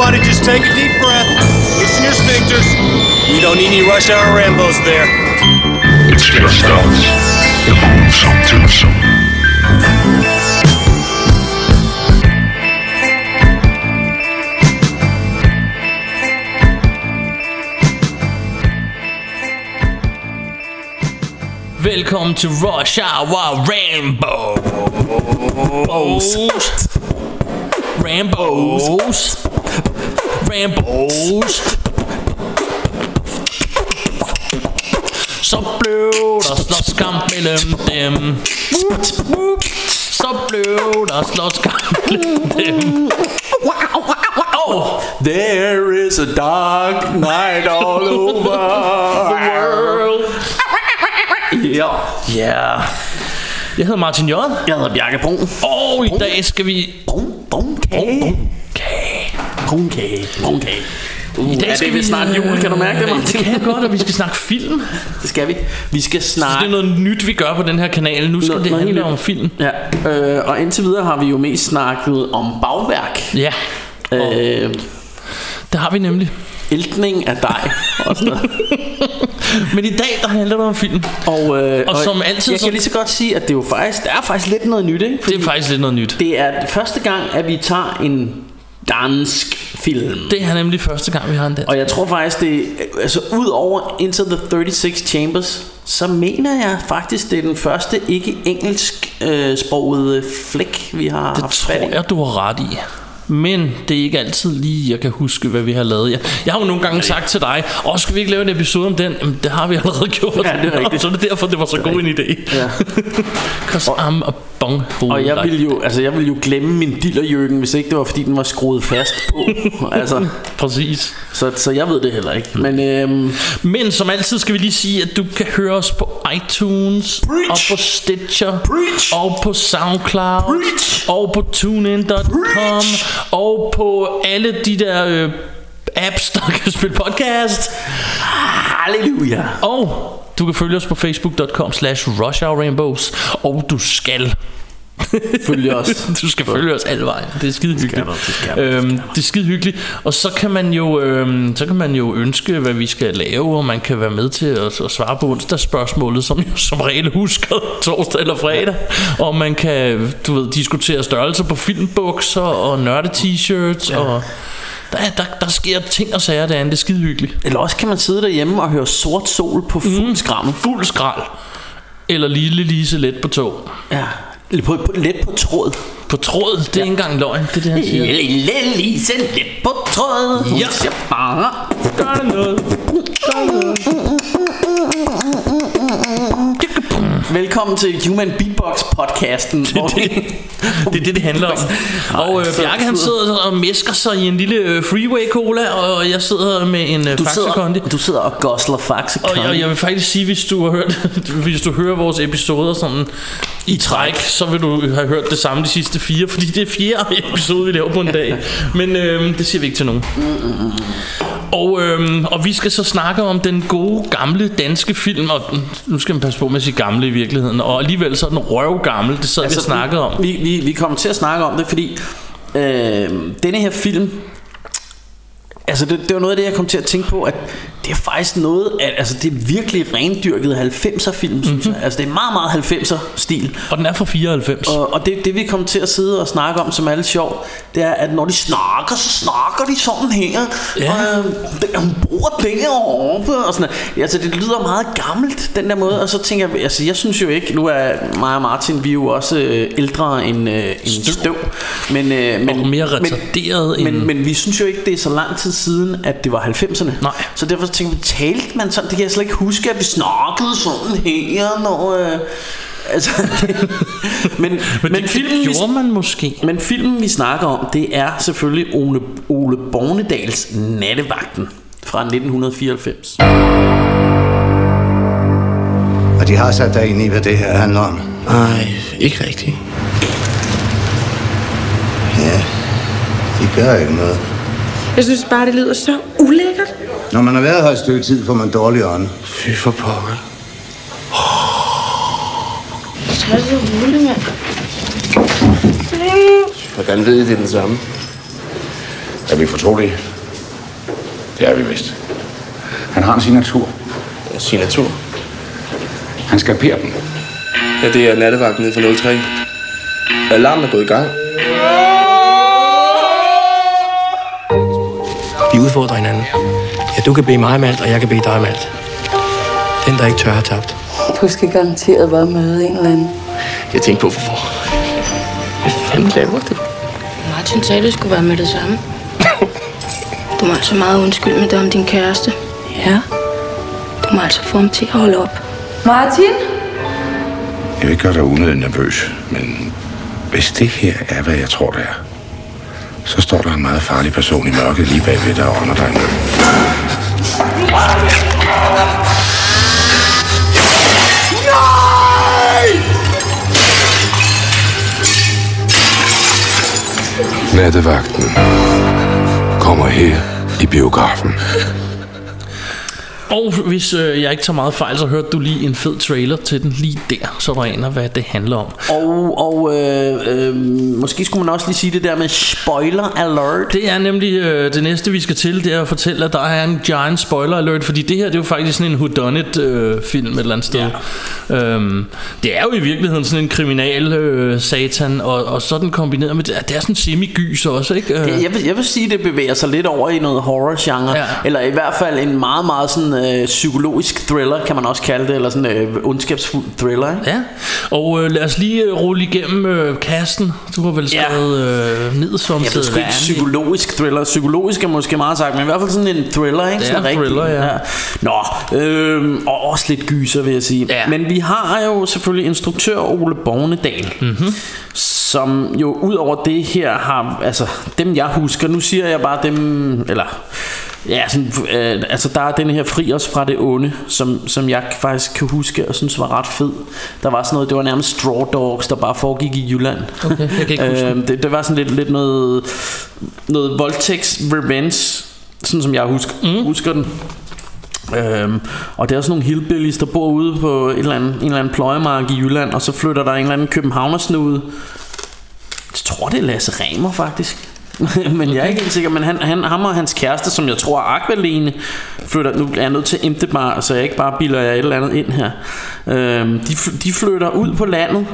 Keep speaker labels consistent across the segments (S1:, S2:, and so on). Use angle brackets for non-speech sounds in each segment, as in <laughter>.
S1: Everybody just take a deep breath. Loosen your sphincters. We don't need any rush hour Rambos there.
S2: It's just us, the Boomsome Twosome.
S3: Velkommen til Rush Hour Rainbow. Rambos. Rambos. Så blev der slåskamp mellem dem. Så blev der slåskamp mellem dem. Oh,
S4: There is a dark night all over
S3: world.
S4: Ja.
S3: Ja. Jeg hedder Martin J.
S4: Jeg hedder Bjarke Brun.
S3: Og i dag skal vi...
S4: Brun, brun.
S3: Okay.
S4: Brun kage. Brun kage. Uh,
S3: I dag
S4: er
S3: skal
S4: det vist snart jul, kan du mærke det,
S3: Det
S4: Martin?
S3: kan jeg godt, og vi skal snakke film.
S4: Det skal vi. Vi skal
S3: Det
S4: snakke...
S3: er noget nyt, vi gør på den her kanal. Nu skal
S4: Noget-
S3: det handle om film.
S4: Ja, øh, og indtil videre har vi jo mest snakket om bagværk.
S3: Ja,
S4: Øh,
S3: det har vi nemlig.
S4: eltning af dig og sådan noget. <laughs>
S3: Men i dag, der handler det om film.
S4: Og, øh,
S3: Og som altid,
S4: Jeg
S3: så-
S4: kan lige så godt sige, at det er jo faktisk, det er faktisk lidt noget nyt, ikke?
S3: Det er faktisk lidt noget nyt.
S4: det er første gang, at vi tager en dansk film.
S3: Det er nemlig første gang, vi har en dans.
S4: Og jeg tror faktisk, det altså ud over Into the 36 Chambers, så mener jeg faktisk, det er den første ikke engelsk øh, sprogede flæk, vi har
S3: Det
S4: haft
S3: tror
S4: fat i.
S3: jeg, du har ret i. Men det er ikke altid lige, jeg kan huske, hvad vi har lavet. Jeg, jeg har jo nogle gange sagt til dig, åh, skal vi ikke lave en episode om den? Jamen, det har vi allerede <laughs> gjort.
S4: Ja, det er rigtigt. <laughs>
S3: Så det er derfor, det var så god en idé.
S4: Ja. <laughs>
S3: Cause I'm a bong
S4: Og jeg ville jo, altså jeg ville jo glemme min dillerjøkken, hvis ikke det var fordi den var skruet fast på. altså,
S3: Præcis.
S4: så, så jeg ved det heller ikke. Men øhm,
S3: Men som altid skal vi lige sige, at du kan høre os på iTunes,
S4: Preach.
S3: og på Stitcher,
S4: Preach.
S3: og på SoundCloud,
S4: Preach.
S3: og på TuneIn.com, og på alle de der øh, apps, der kan spille podcast.
S4: halleluja.
S3: Og du kan følge os på facebook.com slash rushhourrainbows, og du skal <laughs>
S4: Følg os.
S3: du skal følge os alle vejen. Det er skide hyggeligt.
S4: du, det skal du,
S3: Øhm, det er skide hyggeligt. Og så kan man jo øhm, så kan man jo ønske hvad vi skal lave, og man kan være med til at, at svare på onsdagsspørgsmålet, som jo som regel husker <laughs> torsdag eller fredag. Og man kan du ved diskutere størrelser på filmbukser og nørde t-shirts og der, er- der, der sker ting og sager derinde, det er skide hyggeligt.
S4: Eller også kan man sidde derhjemme og høre sort sol på fuld mm. skramme.
S3: Fuld skrald. Eller lille Lise let på tog.
S4: Ja. Eller På, på, let på tråd.
S3: På tråd, det er ikke engang løgn, det er det, han siger.
S4: Lille Lise let på tråd. Hun
S3: Ja.
S4: siger bare.
S3: Gør det noget.
S4: Velkommen til Human Beatbox podcasten. Det,
S3: det. Det er det, det handler om. Og øh, Bjarke han sidder og mesker sig i en lille øh, freeway cola, og jeg sidder med en øh,
S4: du,
S3: Faxe
S4: sidder,
S3: Kondi.
S4: du sidder og gosler Faxe
S3: Og jeg, jeg vil faktisk sige, hvis du har hørt, <laughs> hvis du hører vores episoder sådan i træk, så vil du have hørt det samme de sidste fire, fordi det er fjerde episode, vi laver på en dag. <laughs> Men øh, det siger vi ikke til nogen. Og, øhm, og vi skal så snakke om den gode gamle danske film Og nu skal man passe på med at sige gamle i virkeligheden Og alligevel så er den røvgammel Det sad altså, vi og snakkede om.
S4: Vi, vi, vi kommer til at snakke om det, fordi øh, denne her film... Altså det, det var noget af det jeg kom til at tænke på At det er faktisk noget af, Altså det er virkelig rendyrket 90'er film
S3: Mhm.
S4: mm-hmm. synes jeg. Altså det er meget meget 90'er stil
S3: Og den er fra 94
S4: Og, og det, det vi kommer til at sidde og snakke om Som er lidt sjovt Det er at når de snakker Så snakker de sådan her
S3: Ja.
S4: Og øh, hun bor deroppe og sådan noget. Altså det lyder meget gammelt Den der måde Og så tænker jeg Altså jeg synes jo ikke Nu er mig og Martin Vi er jo også øh, ældre end, øh, end støv. støv Men, øh, men,
S3: Og mere retarderet
S4: men,
S3: end-
S4: men, men vi synes jo ikke Det er så lang tid siden At det var 90'erne
S3: Nej.
S4: Så derfor tænker vi Talte man sådan Det kan jeg slet ikke huske At vi snakkede sådan her Når øh, Altså, <laughs> men,
S3: Men, men det,
S4: filmen,
S3: det
S4: vi,
S3: gjorde man måske
S4: men filmen vi snakker om Det er selvfølgelig Ole, Ole Bornedals Nattevagten Fra 1994
S5: Og de har sat dig ind i, hvad det her handler om.
S6: Nej, ikke rigtigt.
S5: Ja, de gør ikke noget.
S7: Jeg synes bare, det lyder så ulækkert.
S5: Når man har været her et stykke tid, får man dårlig ånd.
S6: Fy for pokker.
S7: Så er det roligt, mand.
S6: Hvordan ved I, det er den samme?
S8: Er vi fortrolige? Det er vi vist. Han har en signatur.
S6: Signatur.
S8: Han skalperer den.
S6: Ja, det er nattevagten nede for 03. Alarmen er gået i gang.
S9: Vi udfordrer hinanden. Ja, du kan bede mig om alt, og jeg kan bede dig om alt. Den, der ikke tør, har tabt.
S10: Du skal garanteret bare møde en eller anden.
S6: Jeg tænkte på, hvorfor. Hvad fanden laver du?
S11: Martin sagde, det skulle være med det samme. Du må altså meget undskylde med det om din kæreste.
S10: Ja.
S11: Du må altså få ham til at holde op.
S10: Martin?
S8: Jeg vil ikke gøre dig unødigt nervøs, men hvis det her er, hvad jeg tror, det er, så står der en meget farlig person i mørket lige bagved dig og ånder dig ned.
S2: Nattevagten kommer her i biografen.
S3: Og hvis øh, jeg ikke tager meget fejl, så hørte du lige en fed trailer til den lige der, så du aner, hvad det handler om.
S4: Og, og øh, øh, måske skulle man også lige sige det der med spoiler alert.
S3: Det er nemlig øh, det næste, vi skal til, det er at fortælle, at der er en giant spoiler alert, fordi det her det er jo faktisk sådan en whodunit øh, film et eller andet sted. Ja. Øhm, det er jo i virkeligheden sådan en kriminal øh, satan, og, og sådan kombineret med, det er, det er sådan semi-gys også, ikke? Øh,
S4: Det, jeg, vil, jeg vil sige, det bevæger sig lidt over i noget horror-genre.
S3: Ja.
S4: Eller i hvert fald en meget, meget sådan øh, psykologisk thriller, kan man også kalde det. Eller sådan øh, ondskabsfuld thriller. Ikke?
S3: Ja, og øh, lad os lige øh, rulle igennem øh, kassen. Du har vel
S4: Ja.
S3: skrevet øh, ned som
S4: Jeg ved sgu ikke psykologisk thriller. Psykologisk er måske meget sagt, men i hvert fald sådan en thriller, ikke?
S3: Det
S4: Sådan
S3: er
S4: en
S3: thriller, ja.
S4: Nå, øhm, og også lidt gyser, vil jeg sige.
S3: Ja.
S4: Men vi har jo selvfølgelig instruktør Ole Bornedal, mm-hmm. som jo ud over det her har, altså dem jeg husker, nu siger jeg bare dem, eller Ja, sådan, øh, altså der er den her Fri os fra det onde, som, som jeg faktisk kan huske og synes var ret fed. Der var sådan noget, det var nærmest Straw Dogs, der bare foregik i Jylland.
S3: Okay, jeg kan ikke huske
S4: Øhm, det, det var sådan lidt, lidt noget, noget voldtægts revenge, sådan som jeg husker, mm. husker den. Øhm, og det er sådan nogle hillbillies, der bor ude på et eller andet, en eller anden pløjemark i Jylland, og så flytter der en eller anden københavnersnude. Jeg tror, det er Lasse Remer faktisk. <laughs> men jeg er ikke helt sikker, men han, han, ham og hans kæreste, som jeg tror er Aqualene, flytter, nu er jeg nødt til at emte mig, så jeg ikke bare bilder jer et eller andet ind her. Øhm, de, de flytter ud på landet,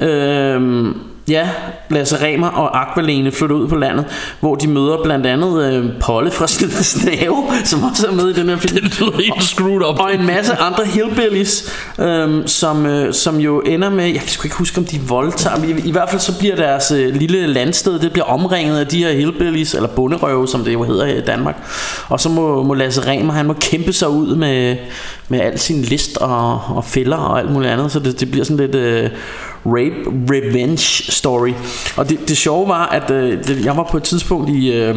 S4: øhm, Ja, Lasse Remer og Aqualene flytter ud på landet, hvor de møder blandt andet øh, Polle fra Snave, som også er med i den her film. <laughs>
S3: Det lyder helt screwed up.
S4: Og en masse andre hillbillies, øhm, som, øh, som jo ender med, jeg kan ikke huske om de voldtager, men i, i hvert fald så bliver deres øh, lille landsted, det bliver omringet af de her hillbillies, eller bunderøve, som det jo hedder her i Danmark. Og så må, må Lasse Remer, han må kæmpe sig ud med, med al sin list og, og fælder og alt muligt andet, så det, det bliver sådan lidt øh, rape revenge story. Og det, det sjove var, at øh, det, jeg var på et tidspunkt i... Øh,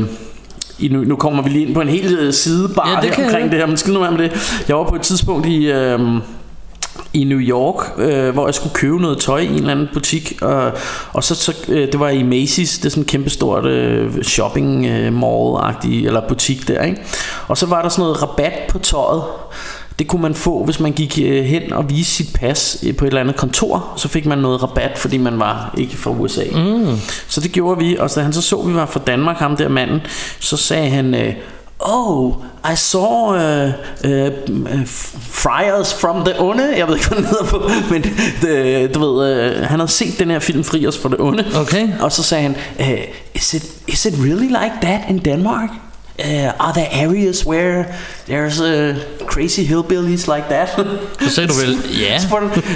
S4: i nu, nu kommer vi lige ind på en helt øh, sidebar
S3: Ja, det
S4: her omkring
S3: jeg.
S4: det her, men skid nu være med det. Jeg var på et tidspunkt i... Øh, i New York, øh, hvor jeg skulle købe noget tøj i en eller anden butik, og, og så, så øh, det var i Macy's, det er sådan en kæmpestort øh, shopping øh, mall-agtig, eller butik der, ikke? Og så var der sådan noget rabat på tøjet. Det kunne man få, hvis man gik øh, hen og viste sit pas øh, på et eller andet kontor. Så fik man noget rabat, fordi man var ikke fra USA. Mm. Så det gjorde vi, og da han så så, at vi var fra Danmark, ham der manden, så sagde han... Øh, Oh, I saw uh, uh, Friars from the Onde Jeg ved ikke, hvad den hedder på <laughs> Men det, du ved, uh, han havde set den her film Friars from the Onde
S3: Okay.
S4: Og så sagde han uh, is, it, is it really like that in Denmark? Uh, are there areas where there's uh, crazy hillbillies like that? <laughs>
S3: Så sagde du vel, ja.
S4: Så,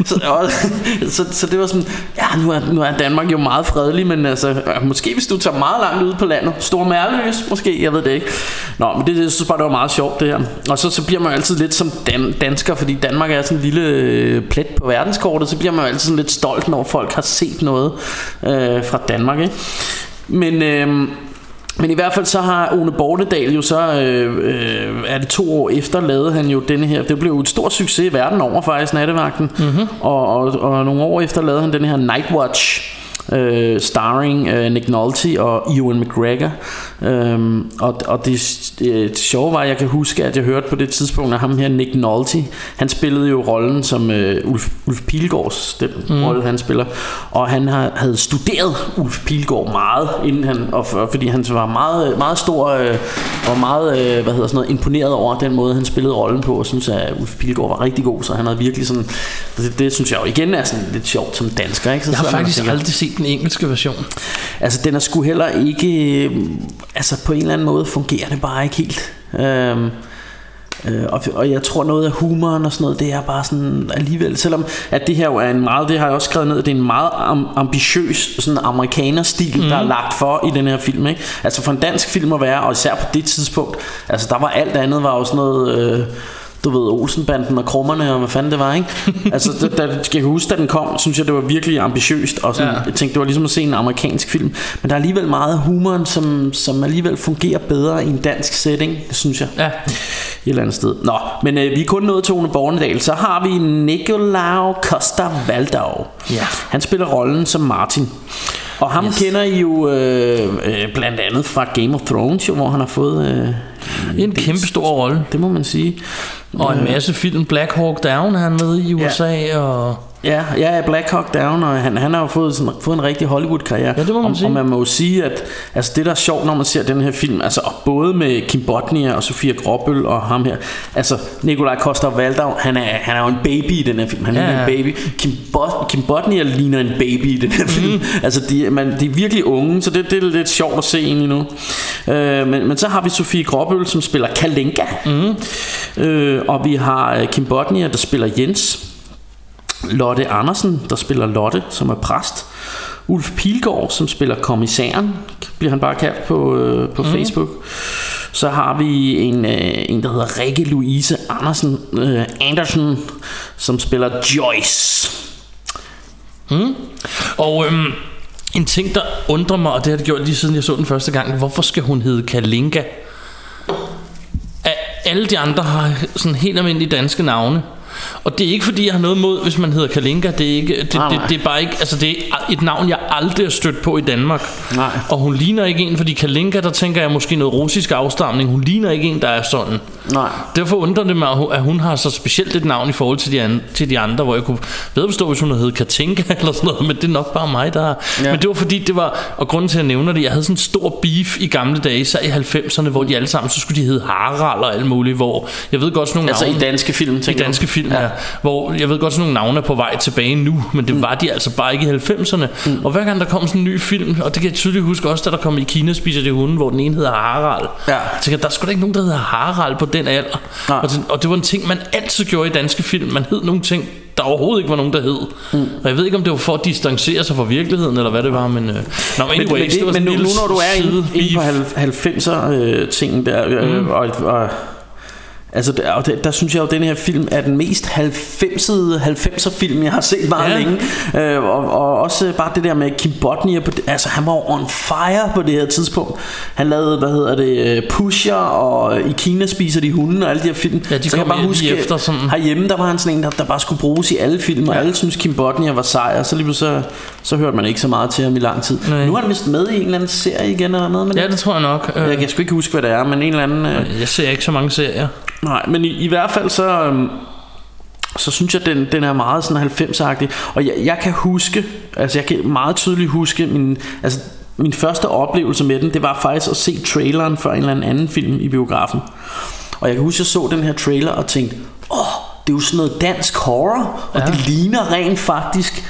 S4: så, og, <laughs> så, så det var sådan, ja, nu er, nu er Danmark jo meget fredelig, men altså, måske hvis du tager meget langt ud på landet, Stor Mærløs, måske, jeg ved det ikke. Nå, men det, det jeg synes bare, det var meget sjovt det her. Og så, så bliver man jo altid lidt som dan, dansker, fordi Danmark er sådan en lille øh, plet på verdenskortet, så bliver man jo altid sådan lidt stolt, når folk har set noget øh, fra Danmark, ikke? Men... Øh, men i hvert fald så har One Bornedal jo så, øh, øh, er det to år efter, lavede han jo denne her, det blev jo et stort succes i verden over faktisk, Nattevagten. Mm-hmm. Og, og, og nogle år efter lavede han den her Nightwatch, øh, starring øh, Nick Nolte og Ewan McGregor. Øhm, og, og det, det, det sjove var, at jeg kan huske, at jeg hørte på det tidspunkt, at ham her Nick Nolte, han spillede jo rollen som øh, Ulf, Ulf Pilgaards, den mm. rolle han spiller. Og han har, havde studeret Ulf Pilgaard meget, inden han, og for, fordi han var meget, meget stor øh, og meget øh, hvad hedder sådan noget, imponeret over den måde, han spillede rollen på, og synes, at Ulf Pilgaard var rigtig god, så han havde virkelig sådan, det, det synes jeg jo igen er sådan lidt sjovt som dansker. Ikke? Så
S3: Jeg har
S4: og
S3: faktisk aldrig set den engelske version.
S4: Altså den er sgu heller ikke øh, Altså på en eller anden måde fungerer det bare ikke helt øhm, øh, og, og jeg tror noget af humoren og sådan noget Det er bare sådan alligevel Selvom at det her jo er en meget Det har jeg også skrevet ned Det er en meget am, ambitiøs Sådan amerikanerstil mm. Der er lagt for i den her film ikke? Altså for en dansk film at være Og især på det tidspunkt Altså der var alt andet Var jo sådan noget øh, du ved, Olsenbanden og krummerne og hvad fanden det var, ikke? <laughs> Altså, da, da, skal jeg huske, da den kom, synes jeg, det var virkelig ambitiøst, og sådan,
S3: Ja.
S4: jeg tænkte, det var ligesom at se en amerikansk film, men der er alligevel meget humoren, som, som alligevel fungerer bedre i en dansk setting, det synes jeg.
S3: Ja.
S4: Et eller andet sted. Nå, men øh, vi er kun nået til One Bornedal, så har vi Nicolau Costa Waldau.
S3: Ja.
S4: Han spiller rollen som Martin. Og ham yes. kender I jo øh, øh, blandt andet fra Game of Thrones, jo, hvor han har fået... Øh,
S3: En kæmpe stor rolle.
S4: Det må man sige.
S3: Og en
S4: Øh,
S3: masse film. Black Hawk Down han med i USA, og...
S4: Ja, ja, Black Hawk Down, og han, han har jo fået, sådan, fået en rigtig Hollywood-karriere.
S3: Ja, det må man
S4: og,
S3: sige.
S4: Og man må jo sige, at altså, det der er sjovt, når man ser den her film, altså både med Kim Bodnia og Sofia Gråbøl og ham her, altså Nikolaj Koster Valdau, han er, han er jo en baby i den her film, han
S3: Ja,
S4: er
S3: ja.
S4: en baby. Kim, Bod, Kim Bodnia ligner en baby i den her film. Mm. Altså, de, man, de er virkelig unge, så det, det er lidt sjovt at se egentlig nu. Øh, men, men så har vi Sofie Gråbøl, som spiller Kalenka. Mm. Øh, og vi har øh, Kim Bodnia, der spiller Jens. Lotte Andersen, der spiller Lotte, som er præst. Ulf Pilgaard, som spiller kommissæren, bliver han bare kaldt på, øh, på mm. Facebook. Så har vi en, øh, en, der hedder Rikke Louise Andersen, øh, Andersen, som spiller Joyce.
S3: Mm. Og øhm, en ting, der undrer mig, og det har det gjort lige siden jeg så den første gang, hvorfor skal hun hedde Kalinka? Af alle de andre har sådan helt almindelige danske navne. Og det er ikke fordi jeg har noget mod Hvis man hedder Kalinka Det er, ikke, det,
S4: Nej,
S3: det,
S4: nej.
S3: det er bare ikke Altså det er et navn jeg aldrig har stødt på i Danmark
S4: Nej.
S3: Og hun ligner ikke en Fordi Kalinka der tænker jeg måske noget russisk afstamning Hun ligner ikke en der er sådan
S4: Nej.
S3: Derfor undrer det mig at hun har så specielt et navn I forhold til de, andre, til de andre Hvor jeg kunne bedre forstå hvis hun havde heddet Katinka <laughs> Eller sådan noget Men det er nok bare mig der ja. Men det var fordi det var Og grunden til at jeg nævner det Jeg havde sådan en stor beef i gamle dage Især i 90'erne Hvor de alle sammen Så skulle de hedde Harald og alt muligt Hvor jeg ved godt sådan nogle
S4: Altså
S3: navne
S4: i danske film,
S3: i danske film, ja. ja. Hvor jeg ved godt, sådan nogle navne er på vej tilbage nu, men det mm. var de altså bare ikke i 90'erne. Mm. Og hver gang der kom sådan en ny film, og det kan jeg tydeligt huske også, da der kom i Kina spiser de hunde, hvor den ene hedder Harald.
S4: Ja.
S3: Jeg tænker, der skulle da ikke nogen, der hedder Harald på den alder. Og det, og det var en ting, man altid gjorde i danske film. Man hed nogle ting, der overhovedet ikke var nogen, der hed. Mm. Og jeg ved ikke, om det var for at distancere sig fra virkeligheden, eller hvad det var, men... Øh, nå, men, anyways,
S4: men, men,
S3: det, var
S4: det, men
S3: sådan
S4: nu, nu når du er inde, inde på
S3: beef.
S4: 90'er øh, der øh, mm. og, og Altså der, og der, der synes jeg jo at den her film er den mest 90'ede 90'er film jeg har set meget
S3: Ja.
S4: længe øh, og, og også bare det der med Kim Bodnia på det, Altså han var on fire på det her tidspunkt Han lavede hvad hedder det øh, Pusher og I Kina spiser de hunde og alle de her film
S3: Ja, de
S4: Så jeg
S3: kom
S4: kan bare huske
S3: efter sådan-
S4: Herhjemme der var han sådan en der, der bare skulle bruges i alle film Og
S3: Ja.
S4: alle synes Kim Bodnia var sej Og så lige så, så hørte man ikke så meget til ham i lang tid
S3: Nej.
S4: Nu er han vist med i en eller anden serie igen eller noget med
S3: Ja, det tror jeg nok.
S4: Jeg kan sgu ikke huske hvad det er Men en eller anden øh,
S3: jeg ser ikke så mange serier.
S4: Nej, men i, i hvert fald så øhm, så synes jeg den den er meget sådan 90'agtig og jeg, jeg kan huske altså jeg kan meget tydeligt huske min altså min første oplevelse med den det var faktisk at se traileren for en eller anden anden film i biografen. Og jeg kan huske jeg så den her trailer og tænkte, "Åh, det er jo sådan noget dansk horror og
S3: Ja.
S4: det ligner rent faktisk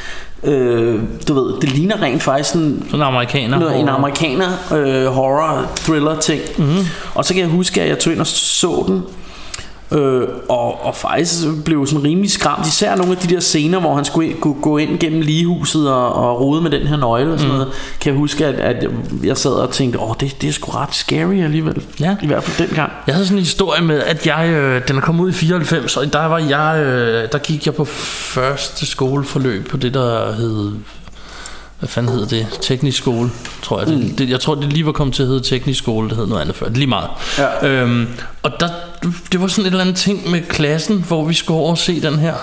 S4: Øh, du ved, det ligner rent faktisk sådan
S3: Sådan en amerikaner.
S4: noget, en
S3: horror.
S4: amerikaner øh, horror thriller ting mm-hmm. og så kan jeg huske at jeg tog ind og så den øh, og, og faktisk blev sådan rimelig skræmt især nogle af de der scener hvor han skulle gå, gå ind gennem ligehuset og, og rode med den her nøgle og sådan mm. noget kan jeg huske at, at jeg sad og tænkte åh det, det er sgu ret scary alligevel
S3: Ja.
S4: i hvert fald dengang
S3: Jeg havde sådan en historie med, at jeg, øh, den er kommet ud i 94, og der var jeg, øh, der gik jeg på første skoleforløb på det, der hed, hvad fanden hed det? Teknisk skole, tror jeg. Mm. Det, jeg tror, det lige var kommet til at hedde teknisk skole, det hed noget andet før, det lige meget.
S4: Ja.
S3: Øhm, og der, det var sådan et eller andet ting med klassen, hvor vi skulle over og se den her.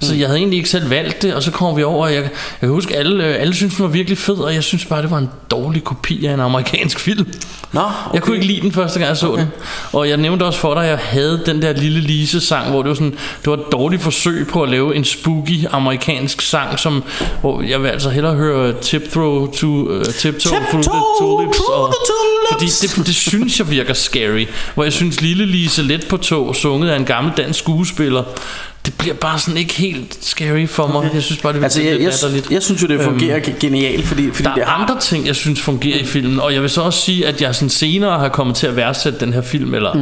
S3: Så jeg havde egentlig ikke selv valgt det Og så kommer vi over og jeg, jeg kan huske alle, øh, alle synes den var virkelig fed Og jeg synes bare det var en dårlig kopi af en amerikansk film
S4: Nå,
S3: okay. Jeg kunne ikke lide den første gang jeg så okay. den Og jeg nævnte også for dig at jeg havde den der lille Lise sang Hvor det var sådan Det var et dårligt forsøg på at lave en spooky amerikansk sang som, Hvor jeg vil altså hellere høre Tiptoe to, uh, tiptoe through the tulips og, Fordi det, det synes jeg virker scary Hvor jeg synes lille Lise let på tog Sunget af en gammel dansk skuespiller det bliver bare sådan ikke helt scary for mig. Okay. Jeg synes bare, det
S4: Altså, jeg,
S3: lidt
S4: jeg,
S3: latterligt.
S4: jeg synes jo, det fungerer
S3: Øhm,
S4: øhm, genialt, fordi, fordi
S3: der
S4: det
S3: er andre ting, jeg synes fungerer i filmen Og jeg vil så også sige, at jeg sådan senere har kommet til at værdsætte den her film Eller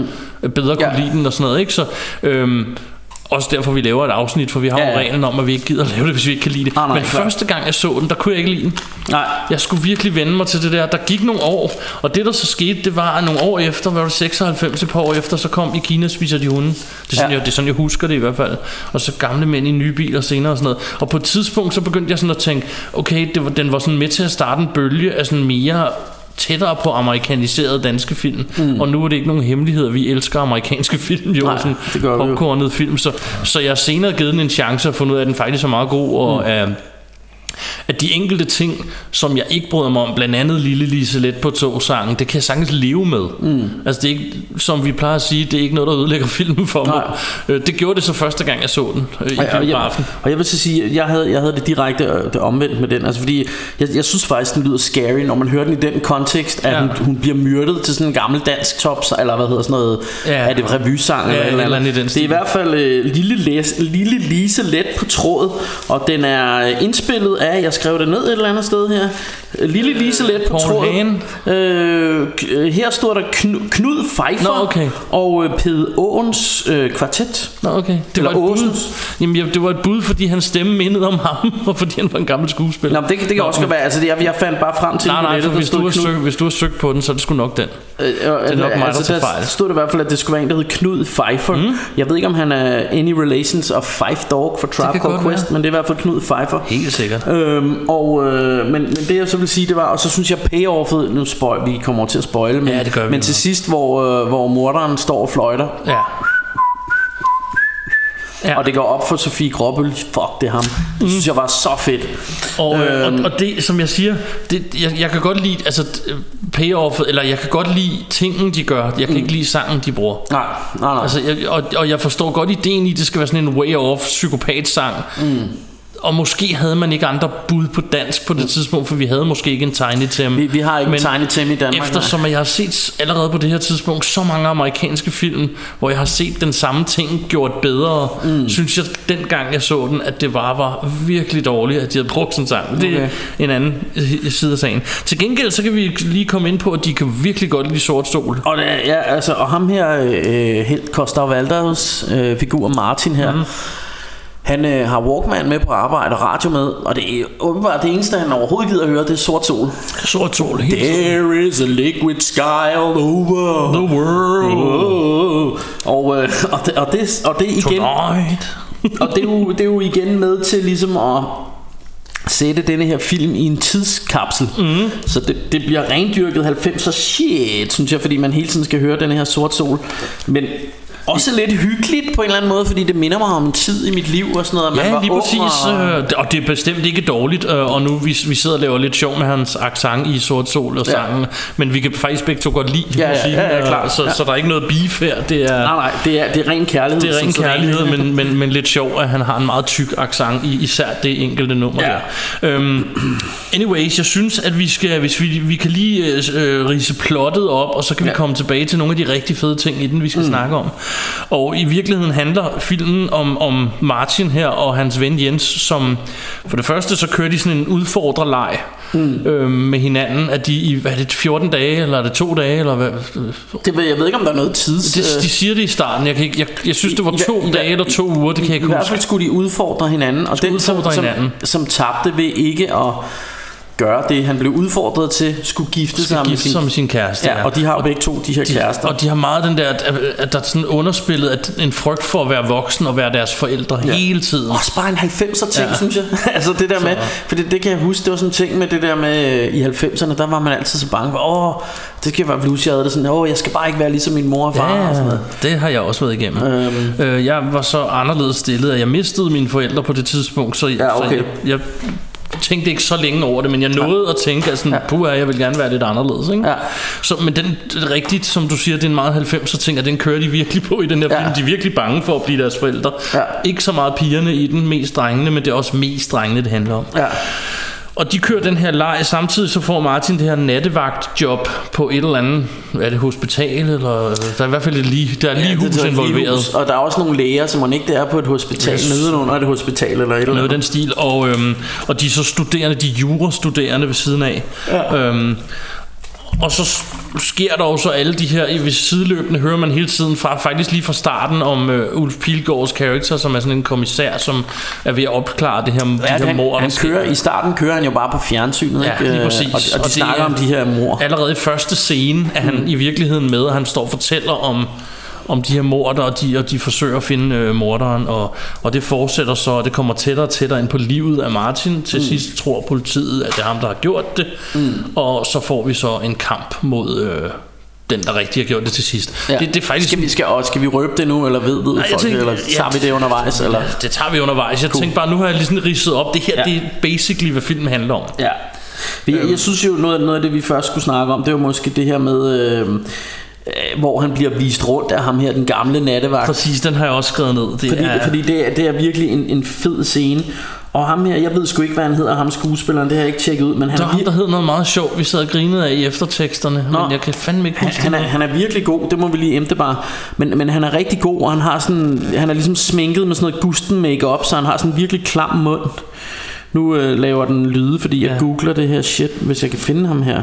S3: mm. bedre kunne ja. lide den og sådan noget ikke? Så, øhm, også derfor vi laver et afsnit For vi har ja,
S4: Ja,
S3: jo reglen om at vi ikke gider at lave det Hvis vi ikke kan lide det.
S4: Nej, nej,
S3: Men
S4: klart.
S3: første gang jeg så den Der kunne jeg ikke lide den.
S4: Nej.
S3: Jeg skulle virkelig vende mig til det der. Der gik nogle år Og det der så skete Det var at nogle år efter Var det 96 et par år efter Så kom i Kina spiser de hunde. Det er, sådan,
S4: Ja.
S3: jeg, det er sådan jeg husker det i hvert fald. Og så gamle mænd i nye biler senere og sådan noget. Og på et tidspunkt så begyndte jeg sådan at tænke Okay det var, den var sådan med til at starte en bølge Af sådan mere tættere på amerikaniserede danske film mm. Og nu er det ikke nogen hemmelighed at Vi elsker amerikanske <laughs> film jo
S4: Nej,
S3: sådan
S4: det gør vi jo.
S3: popcornet film så, så jeg har senere givet den en chance Og fundet ud af at den faktisk er meget god Og
S4: Mm.
S3: er at de enkelte ting, som jeg ikke bryder mig om, blandt andet Lille Lise Let på togsangen, det kan jeg sagtens leve med. Mm. Altså det er ikke, som vi plejer at sige, det er ikke noget, der ødelægger filmen for mig. Øh, Det gjorde det så første gang, jeg så den øh, i
S4: Og jeg, og, jeg,
S3: biografen.
S4: og jeg vil så sige, at jeg havde, jeg havde det direkte øh, det omvendt med den. Altså fordi, jeg, jeg synes faktisk, den lyder scary, når man hører den i den kontekst, at
S3: Ja.
S4: hun, hun bliver myrdet til sådan en gammel dansk tops, eller hvad hedder sådan noget,
S3: Ja.
S4: er det revysang
S3: Ja,
S4: eller,
S3: eller andet i den
S4: Det er i hvert fald øh, lille, læs, lille Lise let på trådet, og den er øh, indspillet af, jeg skrev det ned et eller andet sted her, Øh, Lille Lise let på.
S3: Hagen.
S4: Øh, øh, her står der Knud, Knud Pfeiffer
S3: Nå, okay.
S4: og øh, Pede Åens øh, kvartet.
S3: Nå, okay. Det
S4: Eller
S3: var, et bud. Jamen, jeg- det var et bud, fordi hans stemme mindede om ham, <laughs> og fordi han var en gammel skuespiller.
S4: Nå, det, det kan også godt være. Altså, det, jeg, jeg fandt bare frem til
S3: Nej, nej,
S4: der
S3: hvis du, har søgt, hvis du har søgt på den, så er det sgu nok den.
S4: Øh, det
S3: er nok mig, der tager
S4: der
S3: fejl.
S4: stod det i hvert fald, at det skulle være en, der hed Knud Pfeiffer. Mm. Jeg ved ikke, om han er any relations of Five Dog for Tribe
S3: kan
S4: Called Quest,
S3: være.
S4: men det er i hvert fald Knud Pfeiffer.
S3: Helt sikkert.
S4: Øhm, og, øh, men, men det jeg så vil sige, det var, og så synes jeg payoffet, nu spoil, vi kommer over til at spoile, men,
S3: Ja, det gør vi
S4: men til sidst, hvor, øh, hvor morderen står og fløjter,
S3: Ja. Ja.
S4: og det går op for Sofie Gråbøl, fuck det er ham. Det synes jeg var så fedt.
S3: Og, øh,
S4: Øhm.
S3: og, og det, som jeg siger, det, jeg, jeg kan godt lide altså, d- payoffet, eller jeg kan godt lide tingen, de gør. Jeg kan mm. ikke lide sangen, de bruger.
S4: Nej, nej, nej.
S3: Altså, jeg, og, og jeg forstår godt ideen i, det skal være sådan en way off psykopat-sang. Mm. Og måske havde man ikke andre bud på dansk på det tidspunkt, for vi havde måske ikke en Tiny Tim.
S4: Vi, vi har ikke
S3: Men
S4: Tiny Tim i Danmark. nej.
S3: Eftersom at jeg har set allerede på det her tidspunkt så mange amerikanske film, hvor jeg har set den samme ting gjort bedre, mm. synes jeg dengang jeg så den, at det var, var virkelig dårligt, at de havde brugt sådan en sang. Det er en anden side af sagen. Til gengæld så kan vi lige komme ind på, at de kan virkelig godt lide sort sol.
S4: Og, det, ja, altså, og ham her, øh, helt Costa Valders øh, figur Martin her, mm. Han øh, har Walkman med på arbejde og radio med, og det er åbenbart det eneste, han overhovedet gider at høre, det er sort sol.
S3: Sort sol, helt
S4: There is a liquid sky all over
S3: The world
S4: Og, øh, og, det, og, det, og det igen
S3: tonight. <laughs>
S4: og det er, jo, det er jo igen med til ligesom at sætte denne her film i en tidskapsel. Mm. Så det, det bliver rendyrket 90'er shit, synes jeg, fordi man hele tiden skal høre den her sort sol. Men også lidt hyggeligt på en eller anden måde, fordi det minder mig om en tid i mit liv og sådan noget. man
S3: Ja,
S4: var
S3: lige præcis.
S4: Og,
S3: øh, Og det er bestemt ikke dårligt. øh, Og nu vi, vi sidder og laver lidt sjov med hans accent i Sort Sol og
S4: Ja.
S3: sangen. Men vi kan faktisk begge to godt lide
S4: Ja, ja,
S3: musikken.
S4: ja, ja,
S3: øh,
S4: klart.
S3: Så,
S4: Ja.
S3: så der er ikke noget beef her. Det er,
S4: nej, nej, det er, det er ren kærlighed.
S3: det er ren kærlighed, men, men, men lidt sjov, at han har en meget tyk accent i især det enkelte nummer
S4: Ja.
S3: der. Um, anyways, jeg synes, at vi skal, hvis vi, vi kan lige øh, rise plottet op, og så kan vi
S4: Ja.
S3: komme tilbage til nogle af de rigtig fede ting i den, vi skal mm. snakke om. Og i virkeligheden handler filmen om, om Martin her og hans ven Jens, som for det første så kører de sådan en udfordrerleg mm. øh, med hinanden, at de i, hvad er det, 14 dage, eller er det to dage, eller hvad?
S4: Det ved, jeg ved ikke, om der er noget tids...
S3: Det, de siger det i starten. Jeg, kan ikke, jeg, jeg synes, det var
S4: I-
S3: to
S4: i-
S3: dage eller to uger. Det kan jeg
S4: I
S3: ikke
S4: hvert
S3: huske.
S4: fald skulle de udfordre hinanden Og den som,
S3: udfordre
S4: som,
S3: hinanden.
S4: som tabte ved ikke at gøre det, han blev udfordret til, skulle gifte sig med
S3: gifte
S4: sin,
S3: sig med sin kæreste,
S4: Ja,
S3: ja.
S4: og de har jo begge to de her
S3: de,
S4: kærester.
S3: Og de har meget den der, at, at der er sådan underspillet at en frygt for at være voksen og være deres forældre ja. hele tiden.
S4: Også bare en 90'er ting, ja.
S3: Ja.
S4: synes jeg. <laughs> altså det der med, for det, det kan jeg huske, det var sådan en ting med det der med øh, i 90'erne, der var man altid så bange for, åh, det skal være blues, jeg havde det sådan, åh, jeg skal bare ikke være ligesom min mor og far og sådan noget.
S3: det har jeg også været igennem.
S4: Øhm.
S3: Øh, jeg var så anderledes stillet, at jeg mistede mine forældre på det tidspunkt, så,
S4: Ja, okay.
S3: så jeg, jeg tænkte ikke så længe over det, men jeg nåede at tænke, at sådan, ja. puha, jeg vil gerne være lidt anderledes. Ikke?
S4: Ja.
S3: Så, men den, rigtigt, som du siger, det er en meget 90'er ting, og den kører de virkelig på i den her
S4: Ja.
S3: film. De er virkelig bange for at blive deres forældre.
S4: Ja.
S3: Ikke så meget pigerne i den, mest drengene, men det er også mest drengene, det handler om.
S4: Ja.
S3: Og de kører den her leg, samtidig så får Martin det her nattevagtjob på et eller andet, er det hospital, eller der er i hvert fald et lige, der er lige
S4: Ja,
S3: hus
S4: er et
S3: involveret.
S4: ligehus, Og der er også nogle læger, som man ikke det er på et hospital,
S3: Yes.
S4: yes. nedenunder et hospital eller et eller
S3: Noget
S4: andet.
S3: den stil og, øhm, og de er så studerende De er jurastuderende ved siden af
S4: Ja.
S3: øhm, Og så sker der jo så alle de her i- Ved sideløbende hører man hele tiden fra, Faktisk lige fra starten om øh, Ulf Pilgaards karakter Som er sådan en kommissær Som er ved at opklare det her, de
S4: Ja,
S3: her
S4: han,
S3: mord
S4: han kører, I starten kører han jo bare på fjernsynet,
S3: Ja,
S4: ikke?
S3: lige præcis.
S4: Og, og de
S3: Og det
S4: snakker
S3: er-
S4: om de her mor.
S3: Allerede i første scene er han
S4: Mm.
S3: i virkeligheden med og Han står og fortæller om om de her morder, og de, og de forsøger at finde øh, morderen, og, og det fortsætter så, og det kommer tættere og tættere ind på livet af Martin. Til mm. sidst tror politiet, at det er ham, der har gjort det, mm. og så får vi så en kamp mod øh, den, der rigtig har gjort det til sidst.
S4: Ja.
S3: Det, det er faktisk...
S4: Skal vi, skal, og skal vi røbe det nu, eller ved, ved
S3: Nej,
S4: folk det, eller
S3: ja,
S4: tager vi det undervejs? Eller?
S3: Det tager vi undervejs. Jeg
S4: Cool.
S3: tænkte bare, nu har jeg lige sådan ridset op. Det her,
S4: Ja.
S3: ja. det er basically, hvad filmen handler om.
S4: Ja. Jeg,
S3: Øhm.
S4: jeg synes jo, noget, noget af det, vi først skulle snakke om, det var måske det her med... Øh, hvor han bliver vist rundt af ham her, den gamle nattevagt.
S3: Præcis, den har jeg også skrevet ned. Det
S4: fordi,
S3: er,
S4: fordi det, er, det er virkelig en, en fed scene. Og ham her, jeg ved sgu ikke, hvad han hedder, ham skuespilleren, det har jeg ikke tjekket ud, men han
S3: der
S4: er,
S3: ham, der hed noget meget sjovt, vi sad og grinede af i efterteksterne,
S4: Nå.
S3: men jeg kan fandme ikke
S4: han,
S3: huske
S4: han, er,
S3: det.
S4: han er virkelig god, det må vi lige emte bare. Men, men han er rigtig god, og han har sådan, han er ligesom sminket med sådan noget gusten makeup, så han har sådan en virkelig klam mund. Nu øh, laver den lyde, fordi jeg
S3: Ja.
S4: googler det her shit, hvis jeg kan finde ham her.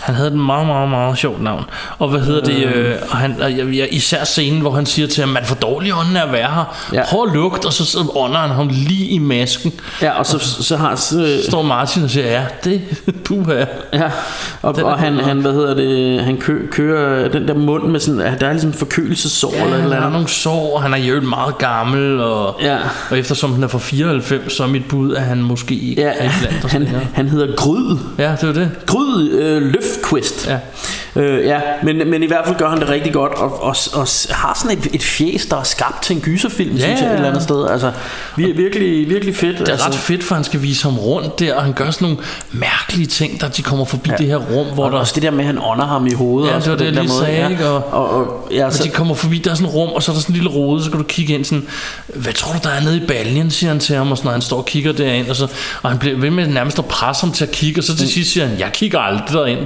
S3: Han havde et meget, meget, meget sjovt navn. Og hvad hedder det? Øh, og han, og jeg, jeg, især scenen, hvor han siger til ham, man får dårlig ånden af at være her.
S4: Ja.
S3: Prøv at lugte, og så sidder ånder han ham lige i masken.
S4: Ja, og så, så har så,
S3: Står Martin og siger, ja, det <laughs> puha.
S4: Ja, og,
S3: Den
S4: og han, han, hvad hedder det, han kø, kører den der mund med sådan, der er ligesom forkølelsessår
S3: Ja,
S4: eller et
S3: han
S4: eller
S3: har nogle sår, og han er jo meget gammel, og,
S4: Ja.
S3: og eftersom han er fra 94, så er mit bud, at han måske ikke
S4: Ja,
S3: er blandt os
S4: han, han hedder Gryd.
S3: Ja, det var det.
S4: Gryd øh, Løftquist.
S3: Ja.
S4: Øh, ja, men, men i hvert fald gør han det rigtig godt, og, og, og har sådan et, et fjes, der er skabt til en gyserfilm,
S3: Ja.
S4: synes jeg, et eller andet sted. Altså, vir, virkelig, virkelig fedt.
S3: Det er
S4: altså.
S3: ret fedt, for han skal vise ham rundt der, og han gør sådan nogle mærkelige ting, der de kommer forbi ja. det her rum, hvor
S4: og
S3: der...
S4: også det der med, at han ånder ham i hovedet.
S3: Ja, det var det, jeg lige
S4: måde.
S3: sagde,
S4: ja.
S3: Og-
S4: og, og, ja,
S3: Og
S4: så,
S3: de kommer forbi, der er sådan et rum, og så er der sådan en lille rode, så kan du kigge ind sådan, hvad tror du, der er nede i baljen, siger han til ham, og sådan, når han står og kigger derind, og, så, og han bliver ved med nærmest at presse ham til at kigge, og så til sidst siger han, jeg kigger aldrig derind.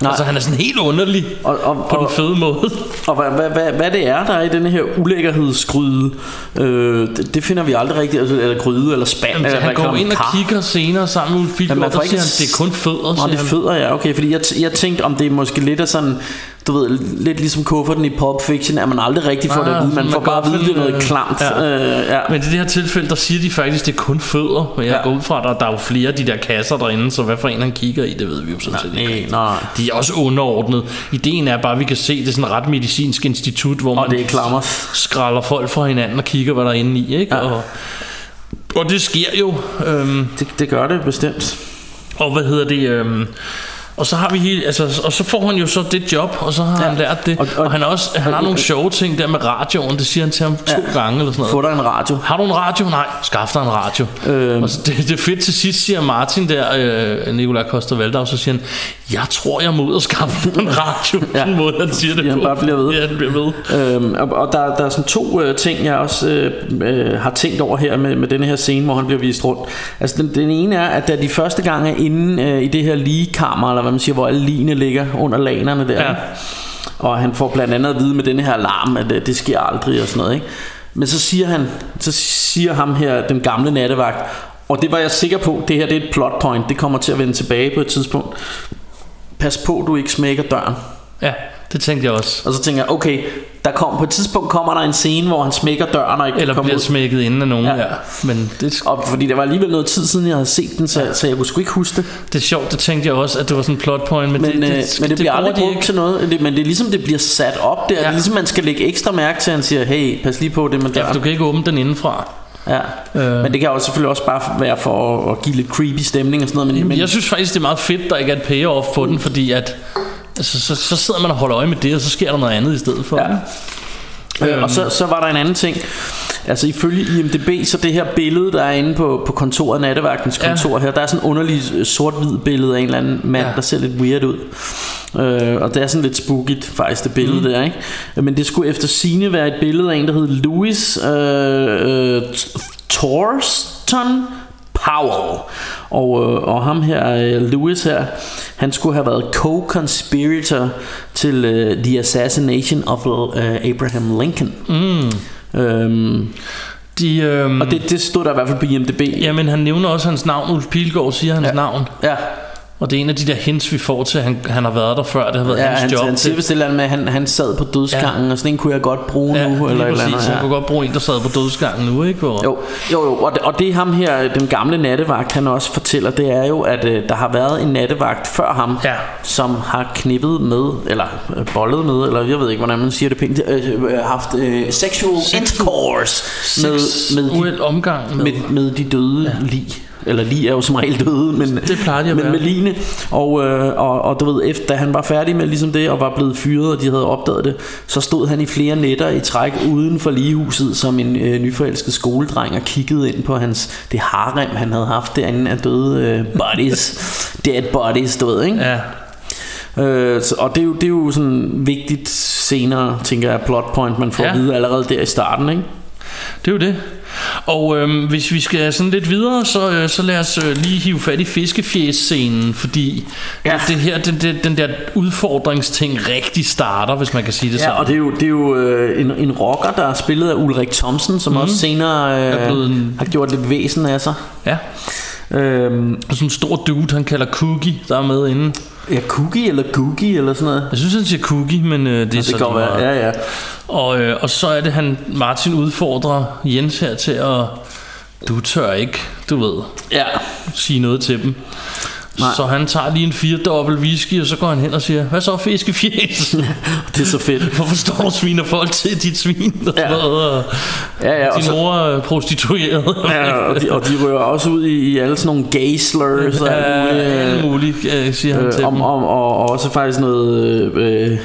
S3: Mm. Altså, han er sådan helt underlig
S4: og, og,
S3: på den
S4: og,
S3: fede måde.
S4: Og hvad, hvad, hvad, hvad det er, der er i denne her ulækkerhedsgryde, øh, det, det finder vi aldrig rigtigt, altså, eller gryde, eller spand.
S3: Jamen,
S4: eller
S3: han går ind og kigger senere sammen med der
S4: ikke
S3: siger han, det er kun fødder, siger
S4: det er fødder, ja, okay, fordi jeg, jeg tænkte, om det er måske lidt af sådan, du ved, lidt ligesom kufferten i Pulp Fiction, at man aldrig rigtig får
S3: Ah,
S4: det at vide, man,
S3: man
S4: får bare at vide, det er noget
S3: øh,
S4: klamt.
S3: ja.
S4: Øh, ja.
S3: Men i det her tilfælde, der siger de faktisk, det er kun fødder. Men jeg
S4: Ja.
S3: går ud fra, at der, der er jo flere af de der kasser derinde, så hvad for en han kigger i, det ved vi jo sådan set ikke.
S4: Nej, nej.
S3: De er også underordnet. Ideen er bare, at vi kan se, det er sådan et ret medicinsk institut, hvor
S4: Og
S3: man
S4: det er klammer.
S3: skralder folk fra hinanden og kigger, hvad der er inde i. Ikke?
S4: Ja.
S3: Og, og det sker jo. Øhm,
S4: Det, det gør det bestemt.
S3: og hvad hedder det? Øhm, og så har vi hele, altså, og så får han jo så det job, og så har ja. han lært det.
S4: Og-
S3: Og,
S4: og-
S3: han, er også, han har
S4: og-
S3: nogle sjove ting der med radioen, det siger han til ham to
S4: Ja.
S3: gange eller sådan noget.
S4: Få dig en radio.
S3: Har du en radio? Nej, skaff dig en radio.
S4: Øhm.
S3: Og så det, det er fedt til sidst, siger Martin der, øh, Nikolaj Koster Valdau, så siger han, jeg tror, jeg må ud og skaffe en radio. <laughs> ja. Den måde, han siger det
S4: han
S3: på.
S4: bare bliver ved.
S3: Ja, den bliver ved.
S4: Øhm, og, og der, der er sådan to øh, ting, jeg også øh, øh, har tænkt over her med, med denne her scene, hvor han bliver vist rundt. Altså den, den ene er, at da de første gang er inde øh, i det her ligekammer, eller hvad man siger, hvor alle ligene ligger under lanerne der,
S3: Ja.
S4: og han får blandt andet at vide med denne her alarm, at øh, det sker aldrig og sådan noget. Ikke? Men så siger han, så siger ham her, den gamle nattevagt, og det var jeg sikker på, det her det er et plot point, det kommer til at vende tilbage på et tidspunkt. Pas på, du ikke smækker døren.
S3: Ja. Det tænkte jeg også.
S4: Og så tænker jeg, okay, der kom, på et tidspunkt kommer der en scene, hvor han smækker døren og ikke
S3: Eller bliver
S4: ud.
S3: smækket inden af nogen, ja.
S4: Ja.
S3: ja. Men det,
S4: Og fordi det var alligevel noget tid siden, jeg havde set den, så, så jeg kunne sgu ikke huske det.
S3: det er sjovt, det tænkte jeg også, at det var sådan en plot point, men,
S4: Men,
S3: det,
S4: det,
S3: det,
S4: det, men det bliver
S3: bruger
S4: aldrig brugt
S3: ikke.
S4: til noget. Det, men det er ligesom, det bliver sat op der. Ja. Det er ligesom, man skal lægge ekstra mærke til, at han siger, hey, pas lige på det med
S3: Ja,
S4: døren.
S3: du kan ikke åbne den indenfra.
S4: Ja.
S3: Øh.
S4: Men det kan jo selvfølgelig også bare være for at, at give lidt creepy stemning og sådan noget. Men, men
S3: Jeg synes faktisk, det er meget fedt, der ikke er et payoff på den, fordi at altså, så, så sidder man og holder øje med det, og så sker der noget andet i stedet for.
S4: Ja. Øh, og så, så var der en anden ting Altså ifølge IMDB Så det her billede der er inde på, på kontoret Nattevagtens
S3: Ja.
S4: kontor her Der er sådan en underlig sort-hvid billede Af en eller anden mand
S3: Ja.
S4: der ser lidt weird ud øh, Og det er sådan lidt spooky Faktisk det billede mm. der ikke Men det skulle efter sine være et billede af en der hed Louis øh, øh, Thorston Powell. Og, øh, og ham her øh, Lewis her Han skulle have været co-conspirator Til øh, the assassination of øh, Abraham Lincoln.
S3: Mm.
S4: øhm,
S3: De, øhm,
S4: Og det, det stod der i hvert fald på IMDb.
S3: Jamen han nævner også hans navn. Ulf Pilgaard siger hans ja. navn.
S4: Ja
S3: Og det er en af de der hints vi får til at han, han har været der før Det har været
S4: Ja,
S3: hans
S4: han,
S3: job
S4: han siger
S3: det-
S4: vist et eller andet med, at han, han sad på dødsgangen, ja. og sådan en kunne jeg godt bruge
S3: Ja,
S4: nu,
S3: lige
S4: eller et eller
S3: præcis.
S4: andet.
S3: Han
S4: Ja.
S3: kunne godt bruge en der sad på dødsgangen nu ikke? Hvor,
S4: Jo, jo, jo. Og, det, og det ham her, den gamle nattevagt, han også fortæller, det er jo, at øh, der har været en nattevagt før ham,
S3: Ja.
S4: som har knippet med, eller øh, bollet med, eller jeg ved ikke, hvordan man siger det pænt, øh, øh, haft øh, sexual intercourse med, med, de,
S3: omgang med,
S4: med, med de døde ja. lig. Eller lige er jo som regel døde, men,
S3: Det plejer de at
S4: men
S3: være.
S4: med line. Og, øh, og, og du ved, efter da han var færdig med ligesom det, og var blevet fyret, og de havde opdaget det, så stod han i flere nætter i træk uden for ligehuset, som en øh, nyforelsket skoledreng, og kiggede ind på hans, det harem, han havde haft derinde af døde øh, bodies. <laughs> Dead bodies, du ved, ikke?
S3: Ja,
S4: Øh, så, og det er, jo, det er jo sådan vigtigt senere, tænker jeg, plot point, man får
S3: Ja.
S4: at vide allerede der i starten, ikke?
S3: det er jo det Og øhm, hvis vi skal sådan lidt videre Så, øh, så lad os øh, lige hive fat i fiskefjes-scenen Fordi
S4: Ja.
S3: det her, den, den, den der udfordringsting rigtig starter Hvis man kan sige det
S4: Ja,
S3: sådan
S4: og det er jo, det er jo øh, en, en rocker, der er spillet af Ulrik Thomsen, som mm. også senere øh,
S3: Er blevet en-
S4: har gjort lidt væsen af sig.
S3: Ja
S4: Øhm,
S3: Og sådan en stor dude, han kalder Cookie, der er med inde.
S4: Ja, Cookie eller Googie eller sådan noget.
S3: Jeg synes, han siger Cookie, men øh, det er
S4: Det
S3: så
S4: kan godt
S3: lige
S4: være, ja, ja.
S3: Og, øh, og så er det, han Martin udfordrer Jens her til at... Du tør ikke, du ved,
S4: Ja,
S3: sige noget til dem.
S4: Nej.
S3: Så han tager lige en firedobbelt whisky, og så går han hen og siger, hvad så fiskefjes? <laughs>
S4: det er så fedt.
S3: Hvorfor står du sviner folk til dit svin? Og,
S4: Ja.
S3: ja. og
S4: Ja, ja, og,
S3: din
S4: så,
S3: mor er prostitueret.
S4: ja, og, de, og de rører også ud i, i alle sådan nogle gay slurs og alt muligt,
S3: alt
S4: øh,
S3: muligt, øh, siger han til
S4: øh, om,
S3: dem.
S4: om, og, og også faktisk noget øh,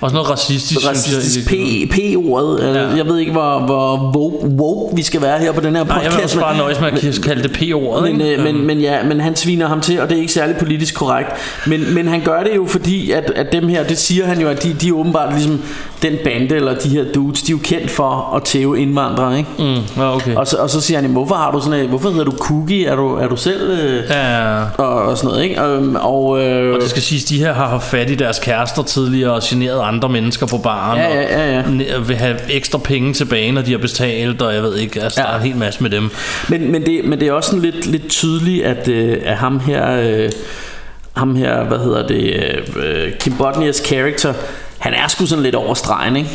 S3: Og sådan noget racistisk,
S4: racistisk
S3: synes
S4: P,
S3: jeg.
S4: P-ordet. Ja. Jeg ved ikke, hvor, hvor woke, woke vi skal være her på den her
S3: Nej,
S4: podcast.
S3: jeg vil også bare nøjes med at kalde det P-ordet.
S4: Men, øh, men, men, ja, men han sviner ham til, og det er ikke særlig politisk korrekt. Men, men han gør det jo fordi, at, at dem her, det siger han jo, at de, de er åbenbart ligesom den bande, eller de her dudes, de er jo kendt for at tæve indvandrere, ikke?
S3: Mm, ja, okay.
S4: Og så, og så siger han, "Jamen, hvorfor har du sådan en, hvorfor hedder du Cookie? Er du, er du selv... Øh,
S3: Ja,
S4: og, og sådan noget, ikke? Og, og, øh,
S3: og det skal siges, de her har haft fat i deres kærester tidligere og generet andre mennesker på baren.
S4: Ja, ja, ja, ja.
S3: Og vil have ekstra penge tilbage, når de har betalt, og jeg ved ikke, altså
S4: Ja.
S3: der er en hel masse med dem.
S4: Men, men, det, men det er også sådan lidt, lidt tydeligt, at, øh, at ham her, øh, ham her, hvad hedder det, øh, Kim Bodnias character, han er sgu sådan lidt over stregen, ikke?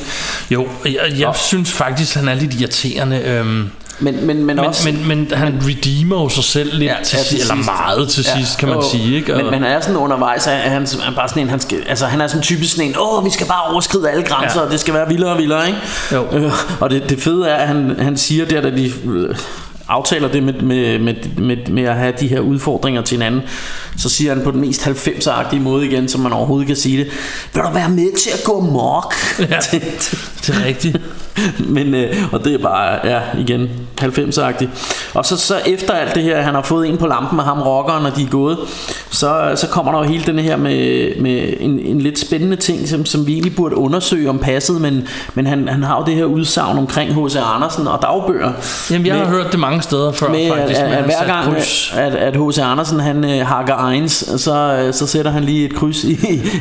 S3: Jo, jeg, jeg synes faktisk, han er lidt irriterende. Øhm,
S4: Men, men, men,
S3: men,
S4: også...
S3: men, men han redeemer jo sig selv lidt
S4: Ja,
S3: til,
S4: ja, til
S3: sidst, eller meget til
S4: Ja,
S3: sidst, kan man
S4: jo.
S3: sige. Ikke?
S4: Men, men han er sådan undervejs, at han, han bare sådan en, han, skal, altså, han er sådan typisk sådan en, åh, vi skal bare overskride alle grænser, ja. Og det skal være vildere og vildere, ikke?
S3: Jo.
S4: Øh, og det, det fede er, at han, han siger der, da de aftaler det med, med, med, med, med at have de her udfordringer til hinanden, så siger han på den mest 90'er-agtige måde igen, som man overhovedet kan sige det, vil du være med til at gå mok?
S3: Ja. <laughs> det er rigtigt.
S4: Men, øh, og det er bare, ja, igen, 90'er-agtigt. Og så, så efter alt det her, han har fået en på lampen med ham rockeren, når de er gået, så, så kommer der jo hele den her med, med en, en lidt spændende ting, som, som vi egentlig burde undersøge om passet, men, men han, han har jo det her udsagn omkring H.C. Andersen og dagbøger.
S3: Jamen, jeg
S4: med,
S3: har hørt det mange mange steder før
S4: med,
S3: faktisk.
S4: at, at, at hver gang,
S3: kryds.
S4: at, at H.C. Andersen han øh, hakker egens, så, øh, så sætter han lige et kryds i,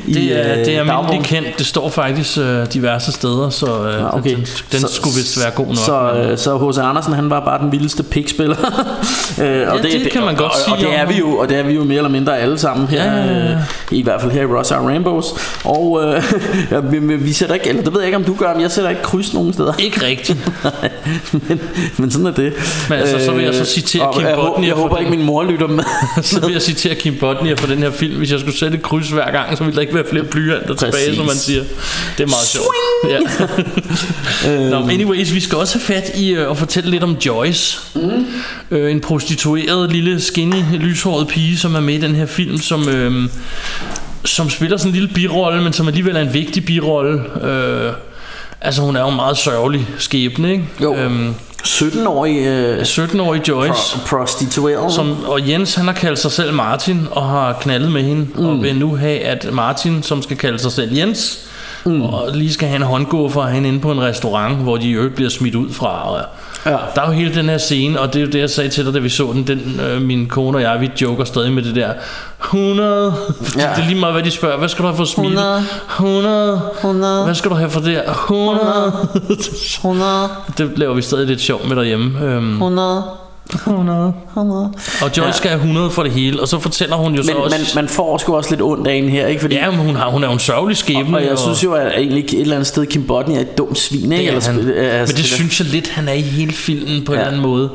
S4: i
S3: Det er,
S4: øh,
S3: det er almindeligt kendt. Det står faktisk øh, diverse steder, så øh,
S4: okay.
S3: den, den
S4: Så-
S3: skulle vist være god nok.
S4: Så, øh, så H.C. Andersen han var bare den vildeste pikspiller. <laughs> øh, og
S3: det kan man godt
S4: og,
S3: sige
S4: Og, og det er vi jo, og det er vi jo mere eller mindre alle sammen her,
S3: Ja,
S4: øh, i hvert fald her i Ross Rainbows. Og øh, ja, vi, vi- vi sætter ikke, eller det ved jeg ikke om du gør, men jeg sætter ikke kryds nogen steder.
S3: Ikke rigtigt. <laughs>
S4: men, men sådan er det.
S3: Men altså, så vil jeg så citere
S4: og
S3: Kim
S4: jeg,
S3: Bodnia
S4: Jeg håber ikke min mor lytter med. <laughs>
S3: så vil jeg citere Kim Bodnia for den her film. Hvis jeg skulle sætte et kryds hver gang, så ville der ikke være flere blyanter tilbage, som man siger. Det er meget sjovt. Ja. <laughs> Nå, men anyways, vi skal også have fat i øh, at fortælle lidt om Joyce. Mm. Øh, en prostitueret, lille, skinny, lyshåret pige, som er med i den her film, som... Øh, som spiller sådan en lille birolle, men som alligevel er en vigtig birolle. Øh, altså hun er jo en meget sørgelig skæbne, ikke?
S4: Jo.
S3: Øhm,
S4: 17-årig øh,
S3: 17-årig Joyce.
S4: pro- prostitueret.
S3: Som, og Jens han har kaldt sig selv Martin og har knaldet med hende mm. og vil nu have at Martin som skal kalde sig selv Jens mm. og lige skal have en håndgå for hende inde på en restaurant hvor de i øvrigt bliver smidt ud fra og
S4: Ja.
S3: der er jo hele den her scene og det er jo det jeg sagde til dig da vi så den, den øh, min kone og jeg vi joker stadig med det der 100 ja. Det er lige meget hvad de spørger hvad skal du have for smil
S4: 100.
S3: 100
S4: 100.
S3: hvad skal du have for der 100
S4: 100.
S3: det laver vi stadig lidt sjov med derhjemme øhm,
S4: 100.
S3: 100
S4: 100.
S3: og Joyce ja. skal have 100 for det hele og så fortæller hun jo så
S4: Men
S3: også
S4: man, man får sgu også lidt ondt af hende her, ikke? Fordi,
S3: Ja, men hun, har, hun er jo en sørgelig skæbne.
S4: og jeg synes jo, at egentlig et eller andet sted Kim Bodnia er et dumt svin, ikke?
S3: det er han.
S4: spil- øh,
S3: Men
S4: altså,
S3: det synes jeg lidt, han er i hele filmen på en
S4: Ja.
S3: eller anden måde.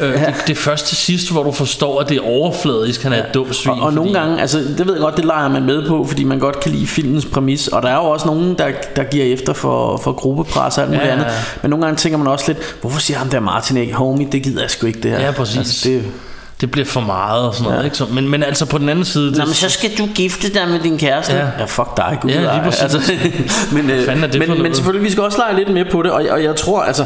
S3: Øh,
S4: Ja.
S3: det, det er først til sidst, hvor du forstår, at det er overfladisk, han er et dumt svin.
S4: og, og nogle gange, altså det ved jeg godt, det leger man med på, fordi man godt kan lide filmens præmis, og der er jo også nogen, der, der giver efter for, for gruppepres og alt muligt
S3: Ja, ja,
S4: andet.
S3: ja.
S4: Men nogle gange tænker man også lidt, hvorfor siger ham der Martin ikke, homie, det gider jeg sgu ikke det her.
S3: Ja, præcis.
S4: Altså, det,
S3: Det bliver for meget og sådan noget.
S4: Ja.
S3: Ikke? Så, men, men altså på den anden side...
S4: Nå, men så skal du gifte dig med din kæreste.
S3: Ja.
S4: Ja, fuck dig, gud.
S3: Ja, lige præcis. <laughs>
S4: men, øh,
S3: er det
S4: men, men
S3: noget?
S4: selvfølgelig, vi skal også lege lidt med på det, og, og jeg tror, altså,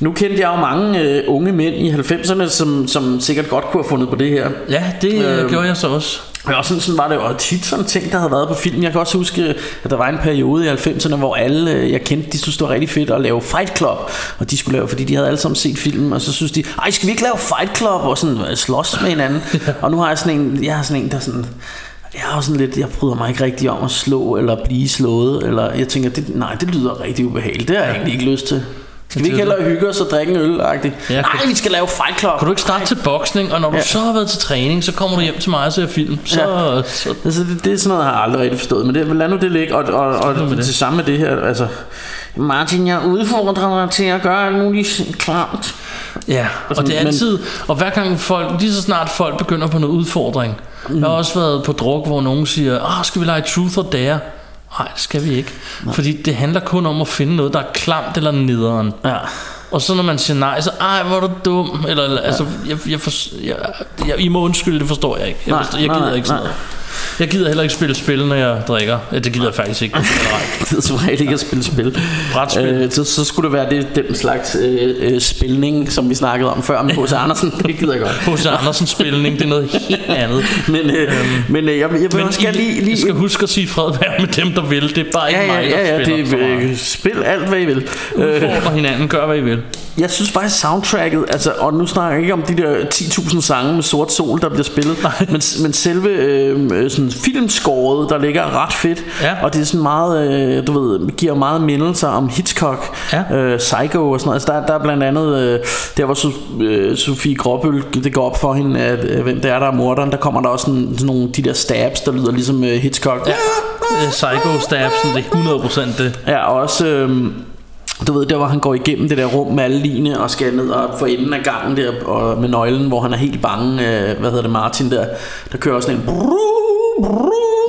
S4: nu kendte jeg jo mange øh, unge mænd i 90'erne, som, som sikkert godt kunne have fundet på det her.
S3: Ja, det øh, gjorde jeg så også.
S4: Ja, og sådan, sådan var det jo og tit sådan ting, der havde været på film. Jeg kan også huske, at der var en periode i 90'erne, hvor alle, øh, jeg kendte, de synes, det var rigtig fedt at lave Fight Club. Og de skulle lave, fordi de havde alle sammen set filmen, og så synes de, ej, skal vi ikke lave Fight Club? Og sådan øh, slås med hinanden. <laughs> og nu har jeg sådan en, jeg har sådan en, der sådan, jeg har sådan lidt, jeg bryder mig ikke rigtig om at slå eller blive slået, eller jeg tænker, det, nej, det lyder rigtig ubehageligt. Det har jeg egentlig ikke lyst til. Skal vi ikke hellere hygge os og drikke en øl -agtigt?
S3: Ja,
S4: Nej, vi skal lave Fight Club.
S3: Kan du ikke starte til boksning, og når du
S4: Ja.
S3: så har været til træning, så kommer du hjem til mig og ser film. Så,
S4: Ja.
S3: så
S4: Altså, det, det er sådan noget, jeg har aldrig rigtig forstået, men det, lad nu det ligge, og, og, og, og
S3: det.
S4: til samme med det her, altså, Martin, jeg udfordrer dig til at gøre alt muligt klart.
S3: Ja, og
S4: sådan,
S3: det er
S4: men-
S3: altid, og hver gang folk, lige så snart folk begynder på noget udfordring. Mm. Jeg har også været på druk, hvor nogen siger, ah, skal vi lege truth or dare? Nej, det skal vi ikke. Nej. Fordi det handler kun om at finde noget, der er klamt eller nederen.
S4: Ja.
S3: Og så når man siger nej, så ej, hvor er du dum. Eller, eller altså, jeg, jeg, for, jeg, jeg, I må undskylde, det forstår jeg ikke. Jeg,
S4: Nej,
S3: forstår, jeg gider
S4: nej,
S3: ikke sådan noget. Jeg gider heller ikke spille spil, når jeg drikker. Ja, det gider jeg faktisk ikke. <laughs>
S4: Det er som regel ikke at spille spil.
S3: Brætspil.
S4: Øh, så, så skulle det være det, den slags øh, øh, spilning, som vi snakkede om før med H.C. Andersen. Det gider jeg godt. <laughs>
S3: H.C. Andersens spilning, det er noget helt andet.
S4: Men, øh, men øh, jeg, jeg vil
S3: Men
S4: gerne
S3: I,
S4: lige... lige
S3: skal huske at sige fred være med dem, der vil. Det er bare ikke
S4: ja, ja,
S3: mig, der
S4: ja, ja,
S3: spiller
S4: det, øh, spil alt, hvad I vil. Øh,
S3: Udfordre hinanden, gør hvad I vil.
S4: Jeg synes faktisk soundtracket, altså, og nu snakker jeg ikke om de der 10.000 sange med sort sol, der bliver spillet, men, men selve øh, øh, sådan filmskåret, der ligger ret fedt,
S3: Ja.
S4: og det er sådan meget, øh, du ved, giver meget mindelser om Hitchcock,
S3: Ja.
S4: øh, Psycho og sådan noget. Altså, der, der er blandt andet, øh, der hvor so, øh, Sofie Gråbøl, det går op for hende, at, øh, hvem det er, der er morderen, der kommer der også sådan, sådan nogle de der stabs, der lyder ligesom øh, Hitchcock.
S3: Ja. Øh, Psycho Stabsen, det er 100% det.
S4: Ja, og også... Øhm, du ved, der hvor han går igennem det der rum med alle line og skal ned og for enden af gangen der og med nøglen, hvor han er helt bange. Øh, hvad hedder det, Martin der? Der kører også sådan en... Bru,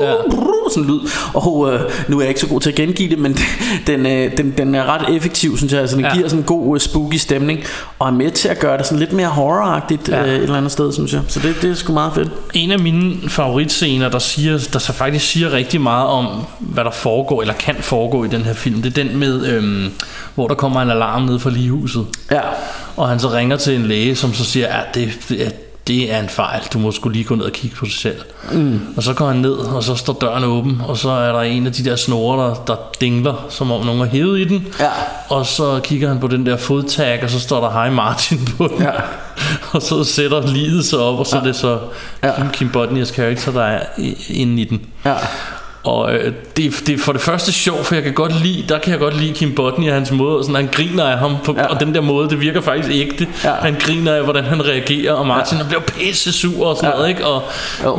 S3: Ja.
S4: sådan lyd. Og øh, nu er jeg ikke så god til at gengive det, men <laughs> den, øh, den, den er ret effektiv, synes jeg. Altså, den
S3: Ja.
S4: giver sådan en god øh, spooky stemning, og er med til at gøre det sådan lidt mere horroragtigt
S3: Ja.
S4: øh, et eller andet sted, synes jeg. Så det, det er sgu meget fedt.
S3: En af mine favoritscener, der, siger, der så faktisk siger rigtig meget om, hvad der foregår, eller kan foregå i den her film, det er den med, øhm, hvor der kommer en alarm ned fra ligehuset.
S4: Ja.
S3: Og han så ringer til en læge, som så siger, at det, det, det er en fejl, du må skulle lige gå ned og kigge på dig selv.
S4: Mm.
S3: Og så går han ned, og så står døren åben, og så er der en af de der snore, der, der dingler, som om nogen har hævet i den.
S4: Ja.
S3: Og så kigger han på den der fodtag, og så står der Hej Martin på den.
S4: Ja. <laughs>
S3: og så sætter livet sig op, og så ja. er det så Kim, Kim Bodnias karakter, der er inde i den.
S4: Ja.
S3: Og øh, det, det er for det første sjovt, for jeg kan godt lide, der kan jeg godt lide Kim Bodnia, hans måde, og sådan, han griner af ham, på, ja. og den der måde, det virker faktisk ægte.
S4: Ja.
S3: Han griner af, hvordan han reagerer, og Martin ja. han bliver pisse sur og sådan
S4: Ja.
S3: noget, ikke? Og,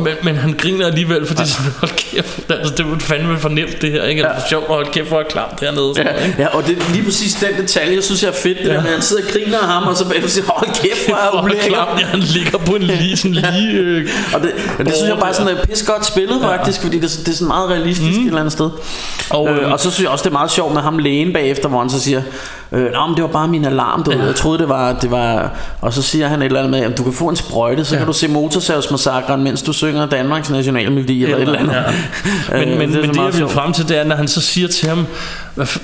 S3: men, men, han griner alligevel, fordi ja. sådan, hold kæft, altså, det var fandme fornemt det her, ikke? Ja. Det er sjovt, og hold kæft, hvor er klamt dernede. Sådan, noget, ikke?
S4: Ja, og det er lige præcis den detalje, synes jeg er fedt, det ja. der med, han sidder og griner af ham, og så bagefter siger, hold kæft, hvor er
S3: er
S4: ulækker.
S3: klamt, ja, han ligger på en <laughs> lige, sådan lige... Øh,
S4: Og det, og det synes jeg bare er sådan et pis godt spillet faktisk, fordi det, er- det er sådan meget realistisk mm. et eller andet sted.
S3: Og,
S4: Og, øh,
S3: øhm,
S4: og så synes jeg også, det er meget sjovt med ham lægen bagefter, hvor han så siger, øh, Nå, men det var bare min alarm, du ja. jeg troede det var, det var... Og så siger han et eller andet med, at du kan få en sprøjte, så ja. kan du se motorsavsmassakren, mens du synger Danmarks nationalmelodi, eller et eller andet.
S3: Ja. Men, <laughs>
S4: Øh,
S3: men,
S4: det
S3: men det jeg vil frem til Det er når han så siger til ham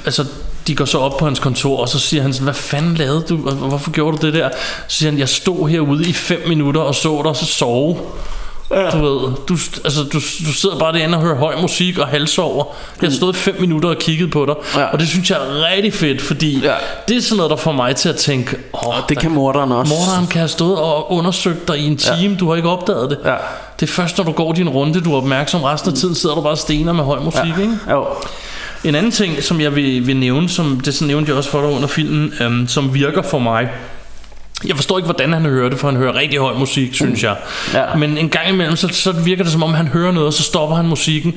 S3: Altså de går så op på hans kontor Og så siger han sådan Hvad fanden lavede du Hvor- Hvorfor gjorde du det der Så siger han Jeg stod herude i 5 minutter Og så dig så sove Ja. Du ved, du, altså, du, du sidder bare derinde og hører høj musik og halsover. Jeg har stået i 5 minutter og kigget på dig.
S4: Ja.
S3: Og det synes jeg er rigtig fedt, fordi
S4: Ja.
S3: det er sådan noget, der får mig til at tænke, åh,
S4: Det kan morderen også.
S3: Morderen kan have stået og undersøgt dig i en time, ja. du har ikke opdaget det.
S4: Ja.
S3: Det er først, når du går din runde, du er opmærksom. Resten af tiden sidder du bare og stener med høj musik, ja. ikke?
S4: Jo.
S3: En anden ting, som jeg vil, vil nævne, som det så nævnte jeg også for dig under filmen, øhm, som virker for mig. Jeg forstår ikke, hvordan han hører det, for han hører rigtig høj musik, synes jeg.
S4: Ja.
S3: Men en gang imellem, så, så virker det som om, han hører noget, og så stopper han musikken.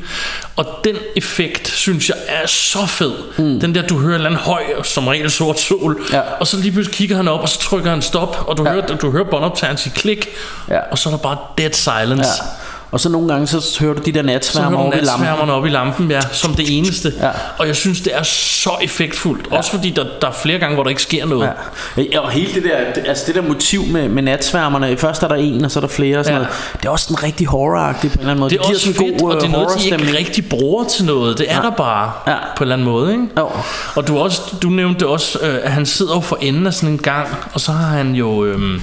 S3: Og den effekt, synes jeg, er så fed. Mm. Den der, du hører en eller anden høj, som regel sort sol,
S4: Ja.
S3: og så lige pludselig kigger han op, og så trykker han stop, og du,
S4: Ja.
S3: hører, du hører båndoptageren sige klik,
S4: Ja.
S3: og så er der bare dead silence.
S4: Ja. Og så nogle gange, så hører du de der natsværmer
S3: du
S4: i lampen.
S3: op i lampen, ja, som det eneste.
S4: Ja.
S3: Og jeg synes, det er så effektfuldt. Ja. Også fordi der, der er flere gange, hvor der ikke sker noget.
S4: Ja. Og hele det der, altså det der motiv med, med natsværmerne, først er der en, og så er der flere og sådan
S3: Ja.
S4: noget. Det er også sådan rigtig horroragtigt på en eller anden måde.
S3: Det er
S4: giver
S3: også
S4: sådan en
S3: fedt,
S4: god,
S3: og det er
S4: øh,
S3: noget, de ikke rigtig bruger til noget. Det er
S4: Ja.
S3: der bare
S4: Ja.
S3: på en eller anden måde. Ikke?
S4: Jo.
S3: Og du, også, du nævnte også, øh, at han sidder jo for enden af sådan en gang, og så har han jo øhm,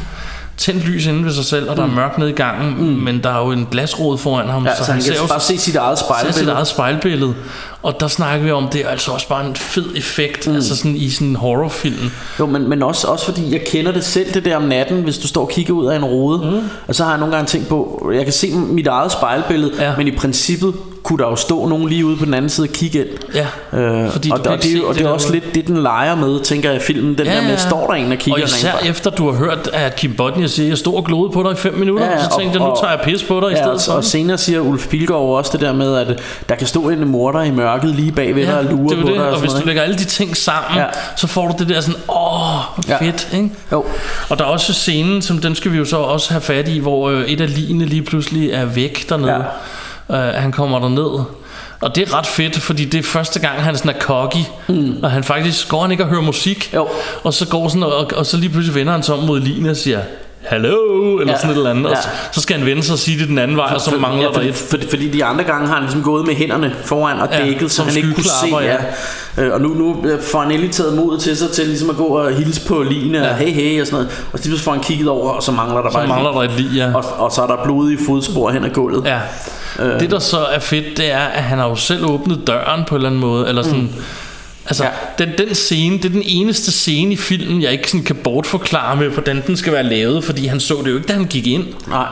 S3: tændt lys inde ved sig selv, og der er mørkt nede i gangen, mm. men der er jo en glasrude foran ham,
S4: Ja, så han kan
S3: jo
S4: bare se sit eget
S3: ser sit
S4: spejlbillede.
S3: eget spejlbillede. Og der snakker vi om, det er altså også bare en fed effekt, mm. altså sådan i sådan en horrorfilm.
S4: Jo, men, men også, også fordi jeg kender det selv, det der om natten, hvis du står og kigger ud af en rode. Mm. Og så har jeg nogle gange tænkt på, jeg kan se mit eget spejlbillede,
S3: Ja.
S4: men i princippet kunne der jo stå nogen lige ude på den anden side og kigge ind.
S3: Ja,
S4: Øh,
S3: fordi
S4: og, og, det, er jo- og
S3: det
S4: det er også lidt det, den leger med, tænker jeg, filmen. Den
S3: Ja,
S4: der med, står der en, der kigger
S3: Og
S4: rent
S3: især
S4: faktisk.
S3: efter du har hørt, at Kim Bodnia siger, jeg stod og glodede på dig i 5 minutter,
S4: Ja,
S3: så tænkte jeg,
S4: og-
S3: nu tager jeg pis på dig i
S4: Ja,
S3: stedet
S4: og,
S3: for.
S4: og senere siger Ulf Pilgaard også det der med, at der kan stå en morder i mørket lige bagved dig og lure
S3: det
S4: på
S3: det.
S4: dig.
S3: Og,
S4: Og,
S3: hvis
S4: sådan
S3: du
S4: noget,
S3: lægger alle de ting sammen,
S4: Ja.
S3: ja. så får du det der sådan, åh,
S4: Ja.
S3: fedt, ikke?
S4: Jo.
S3: Og der er også scenen, som den skal vi jo så også have fat i, hvor øh, et af ligene lige pludselig er væk dernede. Ja. Uh, han kommer derned. Og det er ret fedt, fordi det er første gang, han sådan er cocky, mm. og han faktisk går han ikke og hører musik,
S4: Jo.
S3: og så går sådan, og, og så lige pludselig vender han sig om mod ligene og siger, Hallo, eller
S4: Ja.
S3: sådan et eller andet. Og
S4: Ja.
S3: så, så skal han vende sig og sige det den anden vej, og så mangler
S4: ja,
S3: der
S4: fordi,
S3: et.
S4: fordi, fordi de andre gange har han ligesom gået med hænderne foran og
S3: Ja,
S4: dækket, så
S3: som
S4: han ikke kunne se.
S3: skyklapper,
S4: Ja. Øh, Og nu, nu øh, får han endelig taget mod til sig til ligesom at gå og hilse på line
S3: Ja.
S4: og hey hey og sådan noget. Og så lige får han kigget over, og så mangler der
S3: Så
S4: bare
S3: mangler der et lig, ja.
S4: og, og så er der blodige fodspor hen ad gulvet.
S3: Ja.
S4: Øh.
S3: Det der så er fedt, det er, at han har jo selv åbnet døren på en eller anden måde. Eller sådan, mm. Altså,
S4: Ja.
S3: den, den scene, det er den eneste scene i filmen, jeg ikke sådan kan bortforklare med, hvordan den skal være lavet, fordi han så det jo ikke, da han gik ind.
S4: Nej.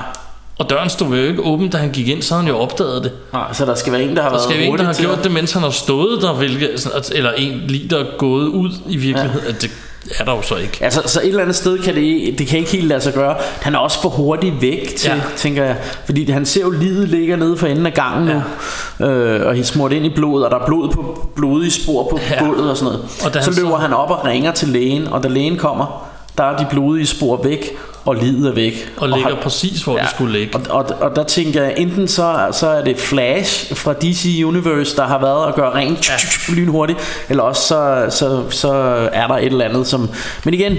S3: Og døren stod jo ikke åben, da han gik ind, så han jo opdaget det.
S4: Nej, så der skal være en, der har
S3: Der
S4: været
S3: skal jo en, der har gjort det, mens han har stået der, hvilket, eller en lige, der er gået ud i virkeligheden. Ja. Det er der jo så ikke.
S4: Altså, så et eller andet sted kan det, det kan ikke helt lade sig gøre. Han er også for hurtigt væk til, ja. Tænker jeg. Fordi han ser jo livet ligger nede for enden af gangen nu. Ja. Øh, og er smurt ind i blodet, og der er blod på blodige spor på ja. Gulvet og sådan noget.
S3: Og
S4: så løber
S3: så-
S4: han op og ringer til lægen, og da lægen kommer, der er de blodige spor væk, og livet er væk.
S3: Og ligger
S4: han-
S3: præcis, hvor ja. det skulle ligge.
S4: Og, og, og der tænker jeg, enten så, så er det Flash fra DC Universe, der har været og gøre rent ja. lynhurtigt, eller også så, så, så er der et eller andet, som... Men igen,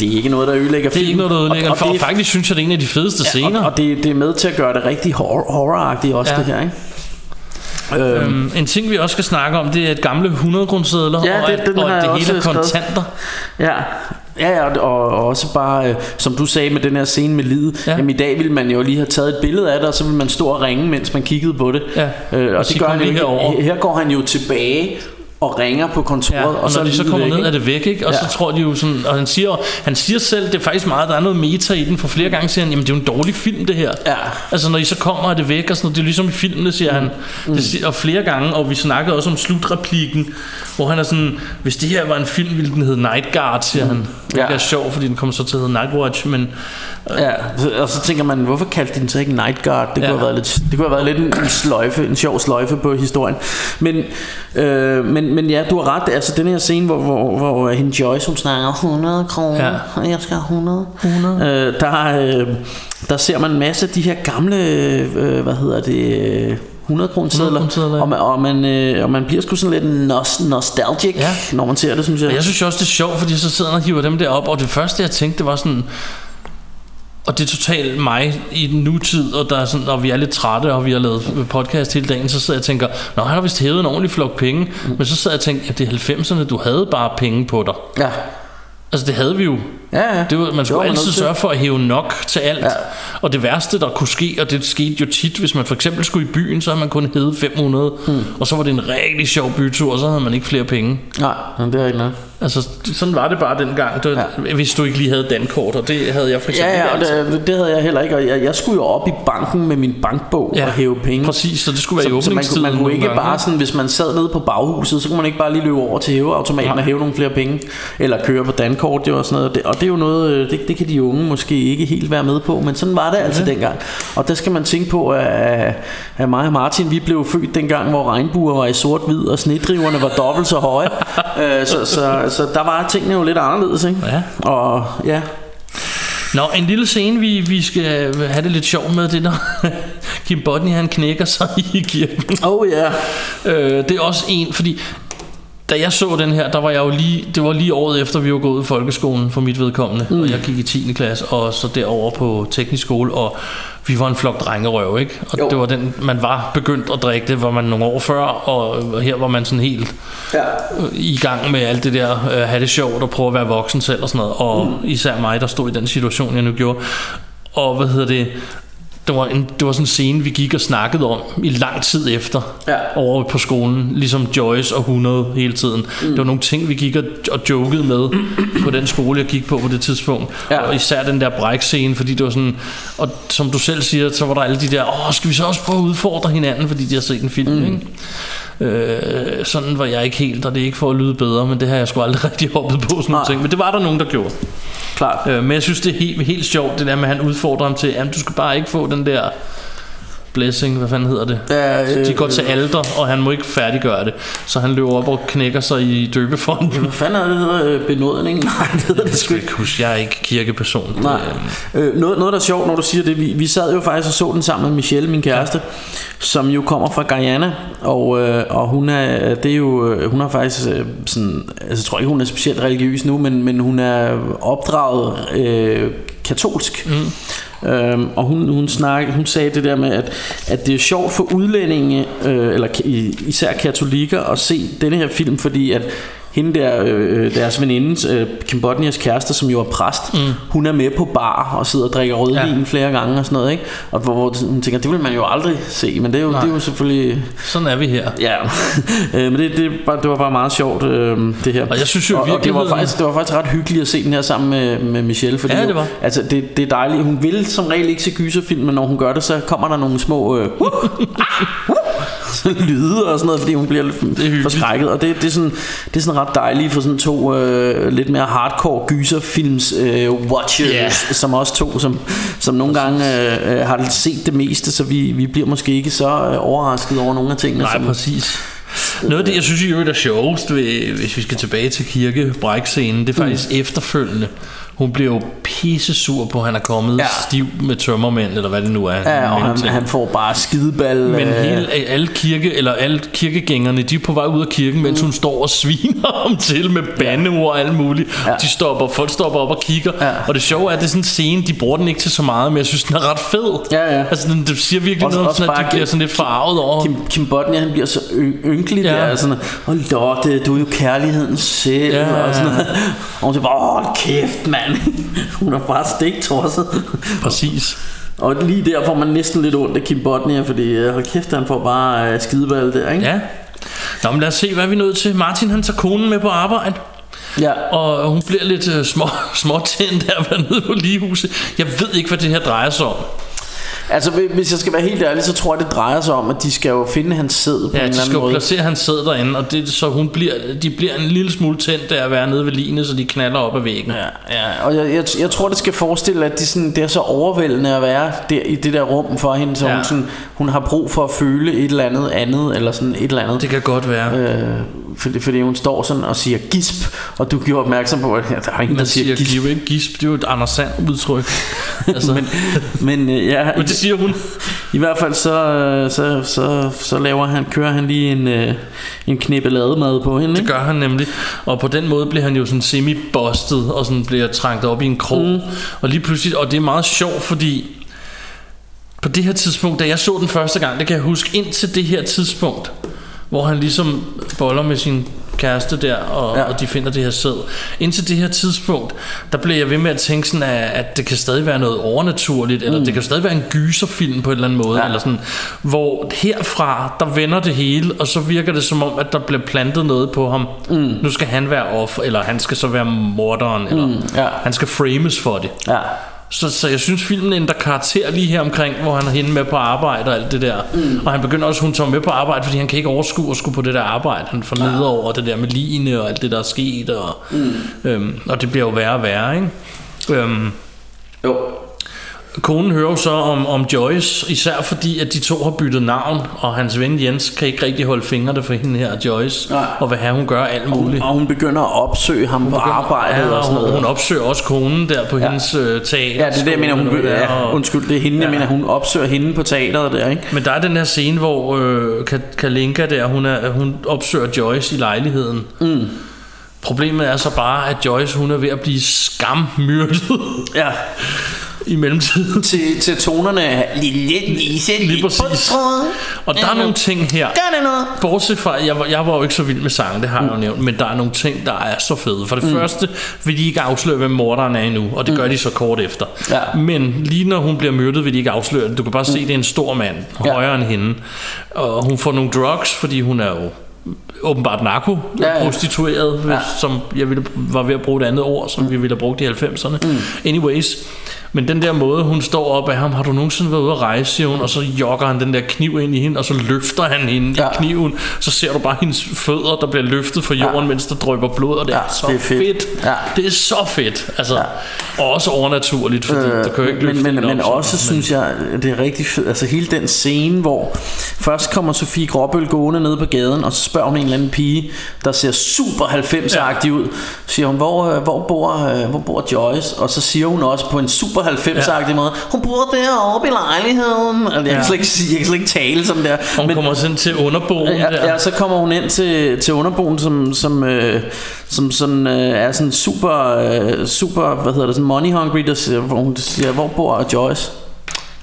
S4: det er ikke noget, der ødelægger
S3: Det er ikke noget, der ødelægger.
S4: Og, og,
S3: Og,
S4: det,
S3: og faktisk synes jeg, det er en af de fedeste
S4: ja,
S3: scener.
S4: og, og det, det er med til at gøre det rigtig horror, horroragtigt også. Ja. det her, ikke?
S3: Øhm, en ting vi også skal snakke om Det er et gamle 100 kronersedler
S4: Ja,
S3: Og,
S4: det-
S3: at,
S4: den
S3: og at
S4: jeg
S3: det hele er kontanter
S4: Ja, ja, ja og, og også bare, øh, som du sagde med den her scene med livet, ja. jamen i dag ville man jo lige have taget et billede af det, og så ville man stå og ringe, mens man kiggede på det.
S3: Ja.
S4: Øh, og,
S3: Og
S4: det gør
S3: "Kom
S4: han jo ikke.
S3: herover."
S4: Her går han jo tilbage og ringer på kontoret,
S3: Ja, og, og
S4: så
S3: når de så kommer
S4: væk,
S3: ned, er det væk, ikke? Og
S4: Ja.
S3: så tror de jo sådan, og han siger, han siger selv, det er faktisk meget, der er noget meta i den, for flere gange siger han, jamen det er jo en dårlig film, det her.
S4: Ja.
S3: Altså når I så kommer, er det væk, og sådan noget, det er ligesom i filmene, siger han.
S4: Mm.
S3: Det siger, og flere gange, og vi snakkede også om slutreplikken, hvor han er sådan, hvis det her var en film, ville den hedde Night Guard, siger han. Det
S4: Ja.
S3: er sjovt, fordi den kommer så til at hedde Night Watch, men
S4: Ja, så- og så tænker man, hvorfor kaldte de den så ikke Night Guard? Det,
S3: Ja.
S4: kunne, have været lidt, det kunne have været lidt en, en sløjfe, en sjov sløjfe på historien. Men, øh, men, men ja, du har ret. Altså den her scene, hvor, hvor, hvor hende Joyce, hun snakker 100 kroner.
S3: Ja.
S4: Ja. Jeg skal have 100. 100. Øh, der, øh, der ser man en masse af de her gamle, øh, hvad hedder det... Øh, 100 kroner
S3: 100 kronesedler, ja.
S4: og, man, og, man, øh, og man bliver sgu sådan lidt nos- nostalgic, ja. når man ser det, synes jeg.
S3: Og jeg synes også, det er sjovt, fordi så sidder han og hiver dem der op, og det første, jeg tænkte, det var sådan... Og det er totalt mig i den nutid, og, der er sådan, og vi er lidt trætte, og vi har lavet podcast hele dagen, så sidder jeg og tænker, Nå, han har vist hævet en ordentlig flok penge. Mm. Men så sidder jeg og tænker, ja, det er 90'erne, du havde bare penge på dig.
S4: Ja.
S3: Altså det havde vi jo.
S4: Ja, ja.
S3: Det var, man skulle
S4: man
S3: altid sørge for at hæve nok til alt. Ja. Og det værste, der kunne ske, og det skete jo tit, hvis man for eksempel skulle i byen, så havde man kun hævet 500. Mm. Og så var det en rigtig sjov bytur, og så havde man ikke flere penge.
S4: Nej, men det er ikke noget.
S3: Altså, sådan var det bare dengang, det, ja. hvis du ikke lige havde dankort, og det havde jeg for eksempel
S4: Ja, ja, og
S3: altid.
S4: det, det havde jeg heller ikke. Og jeg, jeg skulle jo op i banken med min bankbog ja, og hæve penge.
S3: Præcis, så det skulle være i
S4: så, så man, kunne-
S3: åbningstiden
S4: man kunne ikke
S3: gange,
S4: bare sådan, hvis man sad nede på baghuset, så kunne man ikke bare lige løbe over til hæveautomaten og hæve nogle flere penge. Eller køre på dankort, det var sådan noget. Det, og det er jo noget, øh, det, det kan de unge måske ikke helt være med på, men sådan var det altså dengang. Og der skal man tænke på, at, at mig og Martin, vi blev født dengang, hvor regnbuer var i sort-hvid, og snedriverne var dobbelt så høje. <laughs> Øh, så, så, så der var tingene jo lidt anderledes, ikke?
S3: Ja.
S4: Og ja,
S3: Nå, en lille scene, vi, vi skal have det lidt sjovt med, det når <laughs> Kim Bodnia, han knækker sig i kirken.
S4: Oh ja.
S3: Yeah. Øh, det er også en, fordi da jeg så den her, der var jeg jo lige, det var lige året efter, vi var gået i folkeskolen for mit vedkommende, mm. og jeg gik i 10. klasse, og så derover på teknisk skole, og vi var en flok drengerøv, ikke? Og jo. det var den, man var begyndt at drikke, det var man nogle år før, og her var man sådan helt
S4: ja.
S3: i gang med alt det der, øh, have det sjovt og prøve at være voksen selv og sådan noget, og mm. især mig, der stod i den situation, jeg nu gjorde. Og hvad hedder det, det var, en, det var sådan en scene, vi gik og snakkede om i lang tid efter
S4: ja.
S3: over på skolen, ligesom Joyce og 100 hele tiden. Mm. Det var nogle ting, vi gik og, og jokede med på den skole, jeg gik på på det tidspunkt. Ja. Og især den der brækscene, fordi det var sådan, og som du selv siger, så var der alle de der, åh, skal vi så også prøve at udfordre hinanden, fordi de har set en film, mm. ikke? Øh, sådan var jeg ikke helt, og det er ikke for at lyde bedre, men det har jeg sgu aldrig <laughs> rigtig hoppet på sådan nogle ting. Men det var der nogen, der gjorde.
S4: Klart.
S3: Øh, men jeg synes, det er helt, helt sjovt, det der med, at han udfordrer ham til, at du skal bare ikke få den der blessing, hvad fanden hedder det?
S4: Ja, øh,
S3: De går til alder, og han må ikke færdiggøre det. Så han løber op og knækker sig i døbefonden.
S4: Hvad fanden er det, hedder? Øh, Benådning? Nej, det hedder det sgu
S3: ikke. Husk, jeg er ikke kirkeperson.
S4: Nej. Øh, noget, noget, der er sjovt, når du siger det. Vi, vi sad jo faktisk og så den sammen med Michelle, min kæreste, ja. som jo kommer fra Guyana. Og, øh, og hun er, det er jo, øh, hun er faktisk øh, sådan, altså jeg tror ikke, hun er specielt religiøs nu, men, men hun er opdraget øh, katolsk. Mm. Øhm, og hun, hun, snak, hun sagde det der med, at, at det er sjovt for udlændinge, øh, eller især katolikker, at se denne her film, fordi at hende der, øh, deres veninde, øh, Kim Bodnias kæreste, som jo er præst, mm. hun er med på bar og sidder og drikker rødvin ja. flere gange og sådan noget, ikke? Og hvor, hvor hun tænker, det vil man jo aldrig se, men det er jo, det er jo selvfølgelig...
S3: Sådan er vi her.
S4: Ja, <laughs> øh, men det, det, det var bare meget sjovt, øh, det her.
S3: Og jeg synes jo
S4: og, og det, var faktisk, det var faktisk ret hyggeligt at se den her sammen med, med Michelle, fordi
S3: ja, det var.
S4: Jo, altså, det, det er dejligt. Hun vil som regel ikke se gyserfilm, men når hun gør det, så kommer der nogle små... Øh, <laughs> <laughs> lyde og sådan noget, fordi hun bliver lidt forskrækket. Og det, det, er sådan, det er sådan ret dejligt for sådan to øh, lidt mere hardcore gyserfilms øh, watchers, yeah. som også to, som, som nogle gange øh, har set det meste, så vi, vi bliver måske ikke så øh, overrasket over nogle af tingene.
S3: Nej,
S4: som,
S3: præcis. Noget af det, jeg synes i øvrigt er sjovest, ved, hvis vi skal tilbage til kirkebrækscenen, det er faktisk mm. efterfølgende. Hun bliver jo pisse sur på, at han er kommet ja. Stiv med tømmermænd, eller hvad det nu er.
S4: Ja, og han, han får bare skideball.
S3: Men
S4: øh,
S3: hele, alle, kirke, eller alle kirkegængerne, de er på vej ud af kirken, mens hun står og sviner <laughs> ham til med bandeord og alt muligt. Ja. De stopper, folk stopper op og kigger. Ja. Og det sjove er, at det er sådan en scene, de bruger den ikke til så meget, men jeg synes, den er ret fed.
S4: Ja, ja.
S3: Altså, den, det siger virkelig
S4: Også-
S3: noget om,
S4: også
S3: sådan, at de bliver sådan lidt farvet over.
S4: Kim, Kim Bodnia, han bliver så ynkelig
S3: Ja.
S4: der, sådan, og Lotte, du er jo kærligheden selv,
S3: Ja,
S4: og sådan noget. <laughs> Og hun siger bare, åh, kæft, mand. <laughs> hun er bare stiktosset.
S3: Præcis.
S4: Og lige der får man næsten lidt ondt af Kim Bodnia, fordi øh, hold kæft, han får bare uh, skideball der, ikke?
S3: Ja. Nå, men lad os se, hvad vi er nødt til. Martin, han tager konen med på arbejde.
S4: Ja.
S3: Og hun bliver lidt uh, små, <laughs> småtændt der nede på ligehuset. Jeg ved ikke, hvad det her drejer sig om.
S4: Altså, hvi- hvis jeg skal være helt ærlig, så tror jeg, det drejer sig om, at de skal jo finde hans sæd på
S3: Ja,
S4: en
S3: de
S4: eller
S3: skal
S4: anden
S3: jo
S4: måde.
S3: placere, at han sidder derinde, og det, så hun bliver, de bliver en lille smule tændt af at være nede ved linet, så de knaller op ad væggen.
S4: Ja, ja. Og jeg, jeg, jeg tror, det skal forestille, at de sådan, det er så overvældende at være der i det der rum for hende, så
S3: Ja.
S4: hun, sådan, hun har brug for at føle et eller andet andet, eller sådan et eller andet.
S3: Det kan godt være.
S4: Øh, fordi, fordi hun står sådan og siger gisp, og du giver opmærksom på, at der er ingen, der
S3: Man
S4: siger,
S3: siger
S4: gisp.
S3: giv ikke gisp, det er jo et Anders Sand udtryk. <laughs> altså, men,
S4: Men, øh, ja,
S3: men det siger hun.
S4: I hvert fald så, øh, så, så, så laver han, kører han lige en, øh, en knippe lademad på hende.
S3: Det
S4: Ikke?
S3: gør han nemlig. Og på den måde bliver han jo sådan semi-busted, og sådan bliver trængt op i en krog. Mm. Og lige pludselig, og det er meget sjovt, fordi på det her tidspunkt, da jeg så den første gang, det kan jeg huske, indtil det her tidspunkt, hvor han ligesom boller med sin kæreste der, og, ja. Og de finder det her sæd. Indtil det her tidspunkt, der blev jeg ved med at tænke sådan, at, at det kan stadig være noget overnaturligt, eller det kan stadig være en gyserfilm på en eller anden måde, ja. Eller sådan, hvor herfra, der vender det hele, og så virker det som om, at der bliver plantet noget på ham. Mm. Nu skal han være off, eller han skal så være morderen, eller
S4: Mm, ja.
S3: han skal frames for det.
S4: Ja.
S3: Så, så jeg synes filmen ændrer karakter lige her omkring Hvor han er hende med på arbejde og alt det der mm. Og han begynder også Hun tager med på arbejde Fordi han kan ikke overskue at skulle på det der arbejde Han får ned over det der med line Og alt det der er sket Og, mm. øhm, og det bliver jo værre og værre ikke? Øhm,
S4: Jo.
S3: Konen hører jo så om, om Joyce Især fordi at de to har byttet navn Og hans ven Jens kan ikke rigtig holde fingrene for hende her Joyce
S4: Nej.
S3: Og hvad her hun gør alt muligt
S4: Og hun begynder at opsøge ham på arbejdet
S3: ja,
S4: og sådan
S3: hun,
S4: noget.
S3: hun opsøger også konen der på ja. hendes øh, teater
S4: Ja, det er det, jeg mener. Hun, ja,
S3: og-
S4: undskyld, det er hende, ja. jeg mener. Hun opsøger hende på teateret der, ikke?
S3: Men der er den her scene, hvor øh, Ka- Kalinka der, hun, er, hun opsøger Joyce i lejligheden. Mm. Problemet er så bare, at Joyce hun er ved at blive skammyrdet
S4: Ja. <laughs>
S3: i mellemtiden.
S4: Til, til tonerne Lille Lise
S3: Lige præcis. Og der er nogle ting her.
S4: Gør det noget?
S3: Bortset fra, jeg var, jeg var jo ikke så vild med sangen, det har jeg jo nævnt, men der er nogle ting, der er så fede. For det mm. første vil de ikke afsløre, hvem morderen er endnu, og det gør de så kort efter.
S4: Ja.
S3: Men lige når hun bliver myrdet, vil de ikke afsløre det. Du kan bare se, det er en stor mand,
S4: Ja.
S3: højere end hende. Og hun får nogle drugs, fordi hun er jo åbenbart narko
S4: Ja, ja.
S3: prostitueret
S4: Ja.
S3: som jeg ville, var ved at bruge et andet ord som vi ville have brugt i 90'erne
S4: Mm.
S3: anyways men den der måde hun står op af ham har du nogensinde været ude at rejse siger hun og så jogger han den der kniv ind i hende og så løfter han hende
S4: Ja.
S3: i kniven så ser du bare hendes fødder der bliver løftet fra jorden
S4: Ja.
S3: mens der drypper blod og det
S4: Ja,
S3: er så
S4: det er fedt.
S3: fedt,
S4: Ja.
S3: det er så fedt altså, ja. og også overnaturligt fordi øh, der kan jo ikke løfte
S4: men, men,
S3: hende
S4: men
S3: op,
S4: også
S3: sådan,
S4: synes jeg Det er rigtig fedt Altså hele den scene hvor Først kommer Sofie Gråbøl gående ned på gaden Og så spørger hun en eller anden pige Der ser super 90'er-agtig ud. Siger hun hvor, øh, hvor, bor, øh, hvor bor Joyce? Og så siger hun også på en super 90'er-agtig måde Hun bor deroppe i lejligheden. Og jeg,
S3: Ja.
S4: kan slet ikke, jeg kan slet ikke tale som der.
S3: Hun men, kommer sådan til underboen
S4: Ja,
S3: der.
S4: ja, så kommer hun ind til, til underboen, som, som, øh, som sådan, øh, er sådan super, øh, super, hvad hedder det, sådan money hungry, der siger, hvor hun siger, hvor bor Joyce?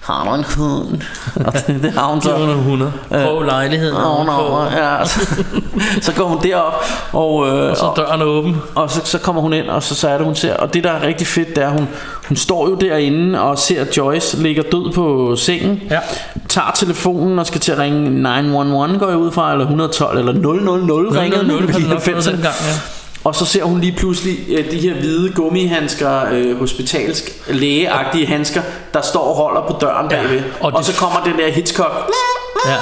S4: Har du en hund? Og det, det har hun så.
S3: 400 Prøv lejligheden
S4: nå,
S3: ovenpå.
S4: ja, så, <laughs> så går hun derop og, øh,
S3: og så er døren åben
S4: og så, så kommer hun ind Og så, så er det hun ser Og det der er rigtig fedt Det er hun, hun står jo derinde Og ser at Joyce ligger død på sengen
S3: Ja.
S4: Tager telefonen og skal til at ringe 911 Går jeg ud fra Eller 112 Eller 000 ringer
S3: 000
S4: den
S3: har
S4: i
S3: den nok fået
S4: 90'erne.
S3: dengang, ja.
S4: Og så ser hun lige pludselig øh, de her hvide gummihandsker, øh, hospitalsk lægeagtige handsker, der står og holder på døren
S3: Ja,
S4: bagved.
S3: og
S4: Og,
S3: det-
S4: og så kommer den der Hitchcock.
S3: Ja.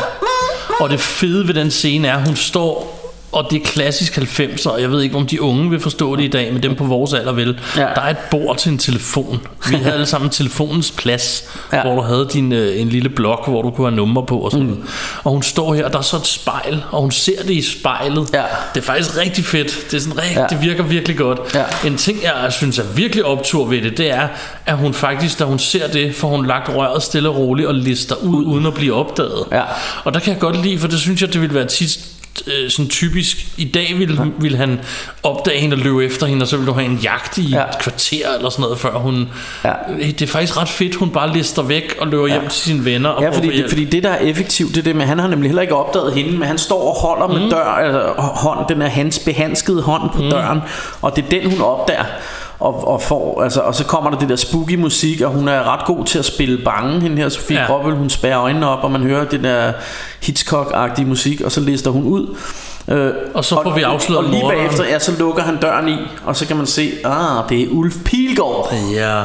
S3: Og det fede ved den scene er, at hun står og det er klassisk 90'er, og jeg ved ikke, om de unge vil forstå det i dag, men dem på vores alder vil.
S4: Ja.
S3: Der er et bord til en telefon. Vi havde alle sammen telefonens plads, ja. hvor du havde din, øh, en lille blok, hvor du kunne have nummer på og sådan mm. Og hun står her, og der er så et spejl, og hun ser det i spejlet.
S4: Ja.
S3: Det er faktisk rigtig fedt. Det, er sådan rigtig,
S4: Ja.
S3: det virker virkelig godt.
S4: Ja.
S3: En ting, jeg synes er virkelig optur ved det, det er, at hun faktisk, da hun ser det, får hun lagt røret stille og roligt og lister ud, uden at blive opdaget.
S4: Ja.
S3: Og der kan jeg godt lide, for det synes jeg, det ville være tit øh, sådan typisk I dag ville, ja. ville han opdage hende og løbe efter hende Og så ville du have en jagt i ja. Et kvarter Eller sådan noget før hun
S4: Ja.
S3: Øh, Det er faktisk ret fedt Hun bare lister væk og løber ja. hjem til sine venner og
S4: Ja, fordi det, fordi det der er effektivt, det er det med, han har nemlig heller ikke opdaget hende, men han står og holder
S3: Mm.
S4: med dør, eller hånd, den er hans behandskede hånd på døren, og det er den, hun opdager. Og, og, får, altså, og så kommer der det der spooky musik Og hun er ret god til at spille bange Hende her Sofie
S3: Ja.
S4: Gråbøl. Hun spærrer øjnene op Og man hører det der Hitchcock-agtige musik Og så lister hun ud. Øh,
S3: Og så får vi afsløret
S4: Og lige bagefter ja, så lukker han døren i Og så kan man se Ah, det er Ulf Pilgaard.
S3: Ja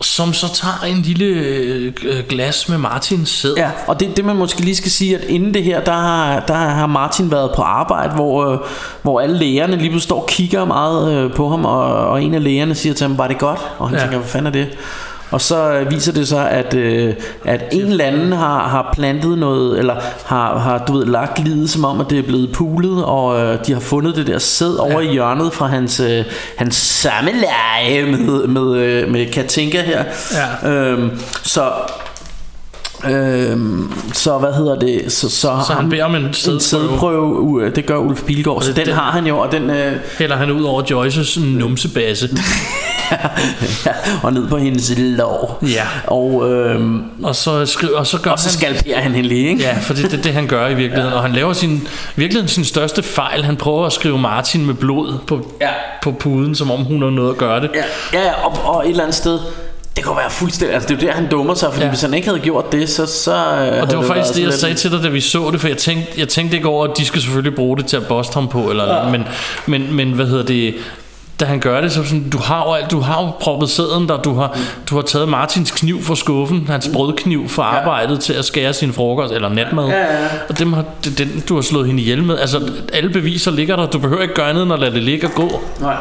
S3: Som så tager en lille øh, glas med Martins sæd
S4: Ja, og det, det man måske lige skal sige, at inden det her, der har, der har Martin været på arbejde, hvor, øh, hvor alle lægerne lige pludselig står og kigger meget øh, på ham, og, og en af lægerne siger til ham, var det godt? Og han
S3: Ja.
S4: ja. tænker, hvad fanden er det? Og så øh, viser det sig, at, øh, at en eller anden har, har plantet noget, eller har, har du ved, lagt livet som om, at det er blevet pulet, og øh, de har fundet det der sæd over i hjørnet fra hans, øh, hans sammenleje med, med, øh, med Katinka her.
S3: Ja.
S4: Øhm, så Øhm, så hvad hedder det Så, så,
S3: Så han beder om en sædprøve.
S4: uh, Det gør Ulf Pilgaard Så den,
S3: den-
S4: har han jo Og den øh,
S3: Hælder han ud over Joyces numsebasse <laughs>
S4: ja, Og ned på hendes lår
S3: Ja
S4: Og, øhm,
S3: Og så, skriver, og så gør
S4: og så
S3: han
S4: skalperer han hende lige ikke?
S3: Ja, for det er det, det, han gør i virkeligheden. Ja. Og han laver sin, virkeligheden sin største fejl. Han prøver at skrive Martin med blod på,
S4: Ja.
S3: på puden, som om hun har noget at gøre det.
S4: Ja, ja og, og et eller andet sted det kunne være fuldstændig Altså det er jo der han dummer sig Fordi
S3: Ja.
S4: ja. hvis han ikke havde gjort det Så, så
S3: Og det var faktisk det, jeg sagde til dig, da vi så det, for jeg tænkte, jeg tænkte ikke over, at de skal selvfølgelig bruge det til at boste ham på, eller, ja. men, men, men hvad hedder det, da han gør det, så sådan, du har jo, alt- du har jo proppet sæden der, du har, du har taget Martins kniv fra skuffen, hans brødkniv fra arbejdet til at skære sin frokost, eller natmad,
S4: Ja, ja, ja.
S3: og dem har, den, du har slået hende ihjel med, altså alle beviser ligger der, du behøver ikke gøre andet end at lade det ligge og gå,
S4: Nej.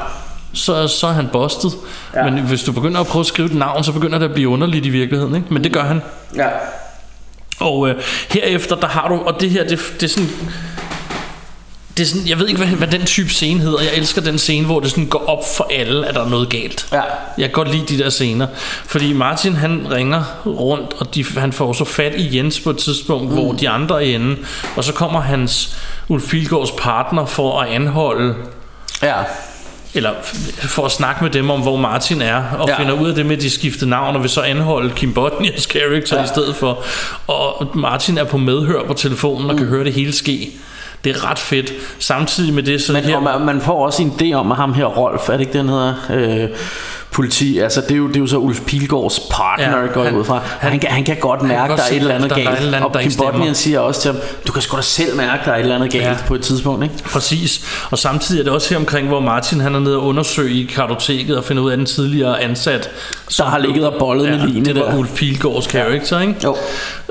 S3: Så, så er han bustet, ja. Men hvis du begynder at prøve at skrive et navn, så begynder det at blive underligt i virkeligheden, ikke? men det gør han.
S4: Ja
S3: Og øh, herefter, der har du, og det her, det, det er sådan, det er sådan, jeg ved ikke, hvad, hvad den type scene hedder. Jeg elsker den scene, hvor det sådan går op for alle, at der er noget galt.
S4: Ja.
S3: Jeg kan godt lide de der scener. Fordi Martin, han ringer rundt, og de, han får så fat i Jens på et tidspunkt, mm. hvor de andre er inde. Og så kommer hans Ulf Pilgaards partner for at anholde
S4: Ja
S3: eller for at snakke med dem om, hvor Martin er, og ja. Finder ud af det med, at de skifter navn, og vil så anholde Kim Bodnias karakter <laughs> ja. I stedet for. Og Martin er på medhør på telefonen og mm. kan høre det hele ske. Det er ret fedt. Samtidig med det, så
S4: Men
S3: her...
S4: man, man får også en idé om, at ham her Rolf, er det ikke den hedder? Øh, politi, altså det er, jo, det er jo så Ulf Pilgaards partner,
S3: Ja,
S4: ja, går
S3: han-
S4: ud fra. Han, han, kan, han kan godt mærke,
S3: godt
S4: der er et eller andet galt.
S3: andet,
S4: og Kim. Bodnian siger også til ham, du kan sgu da selv mærke, der er et eller andet galt
S3: Ja.
S4: ja. på et tidspunkt, ikke?
S3: Præcis. Og samtidig er det også her omkring, hvor Martin han er nede og undersøge i kartoteket og finde ud af den tidligere ansat.
S4: Der har ligget og bollet med lignende
S3: Det var
S4: der.
S3: Ulf Pilgaards karakter, ikke?
S4: Jo.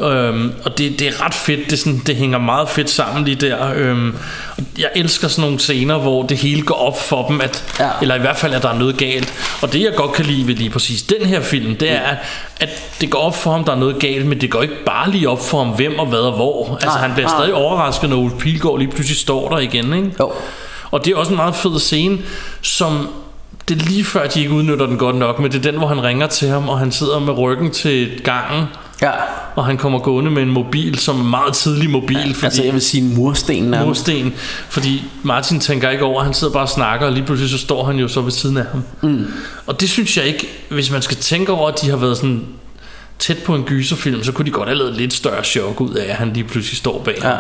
S3: Øhm, og det, det er ret fedt, det, sådan, det hænger meget fedt sammen lige der. Øhm, jeg elsker sådan nogle scener, hvor det hele går op for dem, at,
S4: Ja.
S3: eller i hvert fald, at der er noget galt. Og det jeg godt kan lide ved lige præcis den her film, det er, at, at det går op for ham, der er noget galt, men det går ikke bare lige op for ham, hvem og hvad og hvor. Altså
S4: Nej,
S3: han bliver
S4: nej.
S3: stadig overrasket, når Ulf Pilgaard lige pludselig står der igen, ikke?
S4: Jo.
S3: Og det er også en meget fed scene, som det er lige før, de ikke udnytter den godt nok, men det er den, hvor han ringer til ham, og han sidder med ryggen til gangen,
S4: Ja.
S3: og han kommer gående med en mobil, som er en meget tidlig mobil, fordi
S4: Altså jeg vil sige en mursten nærmest.
S3: mursten, fordi Martin tænker ikke over, han sidder bare og snakker, og lige pludselig så står han jo så ved siden af ham. Mm. Og det synes jeg ikke, hvis man skal tænke over, at de har været sådan tæt på en gyserfilm, så kunne de godt have lavet lidt større chok ud af, at han lige pludselig står bag
S4: Ja.
S3: ham.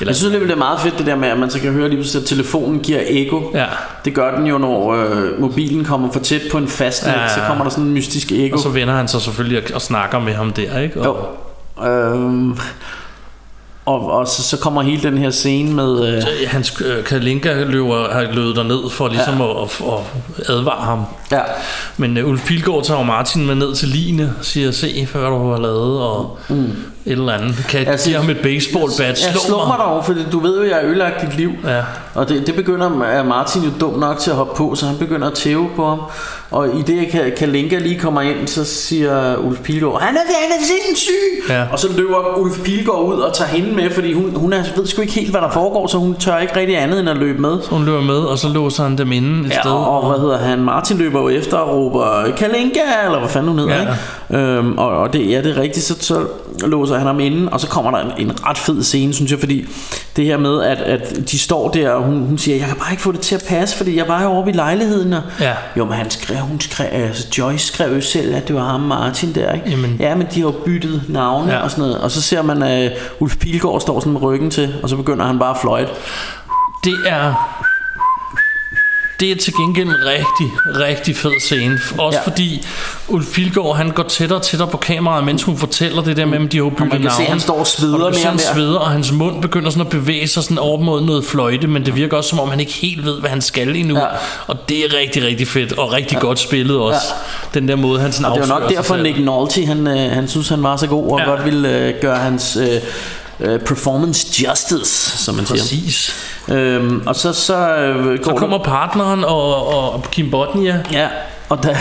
S4: Jeg synes alligevel, det er meget fedt det der med, at man så kan høre lige pludselig, at telefonen giver eko.
S3: Ja.
S4: Det gør den jo, når øh, mobilen kommer for tæt på en fastnet,
S3: Ja,
S4: så kommer der sådan en mystisk eko.
S3: Og så vender han sig selvfølgelig og, og snakker med ham der, ikke? Og,
S4: Jo. Øhm, og, og så, så kommer hele den her scene med... Øh,
S3: Hans øh, Kalinka løber, har løbet derned for ligesom ja. at, at, at advare ham.
S4: Ja.
S3: Men uh, Ulf Pilgaard tager Martin med ned til line og siger, se hvad du har lavet, og mm. et eller andet. Kan jeg give ham et baseballbat?
S4: Ja,
S3: Slå,
S4: slå mig dog, for du ved jo, jeg har ødelagt dit liv.
S3: Ja.
S4: Og det, det begynder er Martin jo dum nok til at hoppe på, så han begynder at tæve på ham. Og i det, Ka- Kalinka lige kommer ind, så siger Ulf Pilgaard, han er, han er sindssyg!
S3: Ja.
S4: Og så løber Ulf Pilgaard ud og tager hende med, fordi hun, hun er, ved sgu ikke helt, hvad der foregår, så hun tør ikke rigtig andet end at løbe med.
S3: Så hun løber med, og så låser han dem inde et
S4: Ja,
S3: sted.
S4: og, og hvad hedder han? Martin løber jo efter og råber Kalinka, eller hvad fanden hun hedder,
S3: Ja.
S4: ikke? Øhm, og, og det, ja, det er rigtigt, så, så låser han ham inde, og så kommer der en, en ret fed scene, synes jeg, fordi det her med, at, at de står der, og hun, hun siger, jeg kan bare ikke få det til at passe, fordi jeg var jo oppe i lejligheden, og
S3: Ja.
S4: jo, men han skrev, hun skrev, altså Joyce skrev jo selv, at det var ham Martin der, ikke?
S3: Jamen.
S4: Ja, men de har jo byttet navne
S3: Ja.
S4: og sådan noget, og så ser man, at uh, Ulf Pilgaard står sådan med ryggen til, og så begynder han bare at fløjte.
S3: Det er... Det er til gengæld en rigtig, rigtig fed scene. Også
S4: Ja.
S3: ja. fordi Ulf Pilgaard, han går tættere og tættere på kameraet, mens hun fortæller det der med, at de har jo
S4: man
S3: byttet
S4: kan se,
S3: navn.
S4: han står og sveder
S3: og
S4: mere
S3: han
S4: og mere.
S3: sveder, og hans mund begynder sådan at bevæge sig sådan over mod noget fløjte, men det virker også som om, han ikke helt ved, hvad han skal endnu.
S4: Ja.
S3: Og det er rigtig, rigtig fedt, og rigtig godt spillet også. Den der måde, han sådan
S4: Og det var nok derfor. Nick Nolte, han, øh, han synes, han var så god, og ja.
S3: Ja.
S4: godt ville øh, gøre hans øh, øh, performance justice, som man siger.
S3: Præcis.
S4: Øhm, og så, så øh, går
S3: Så kommer partneren og, og Kim Bodnia.
S4: Ja, og, der,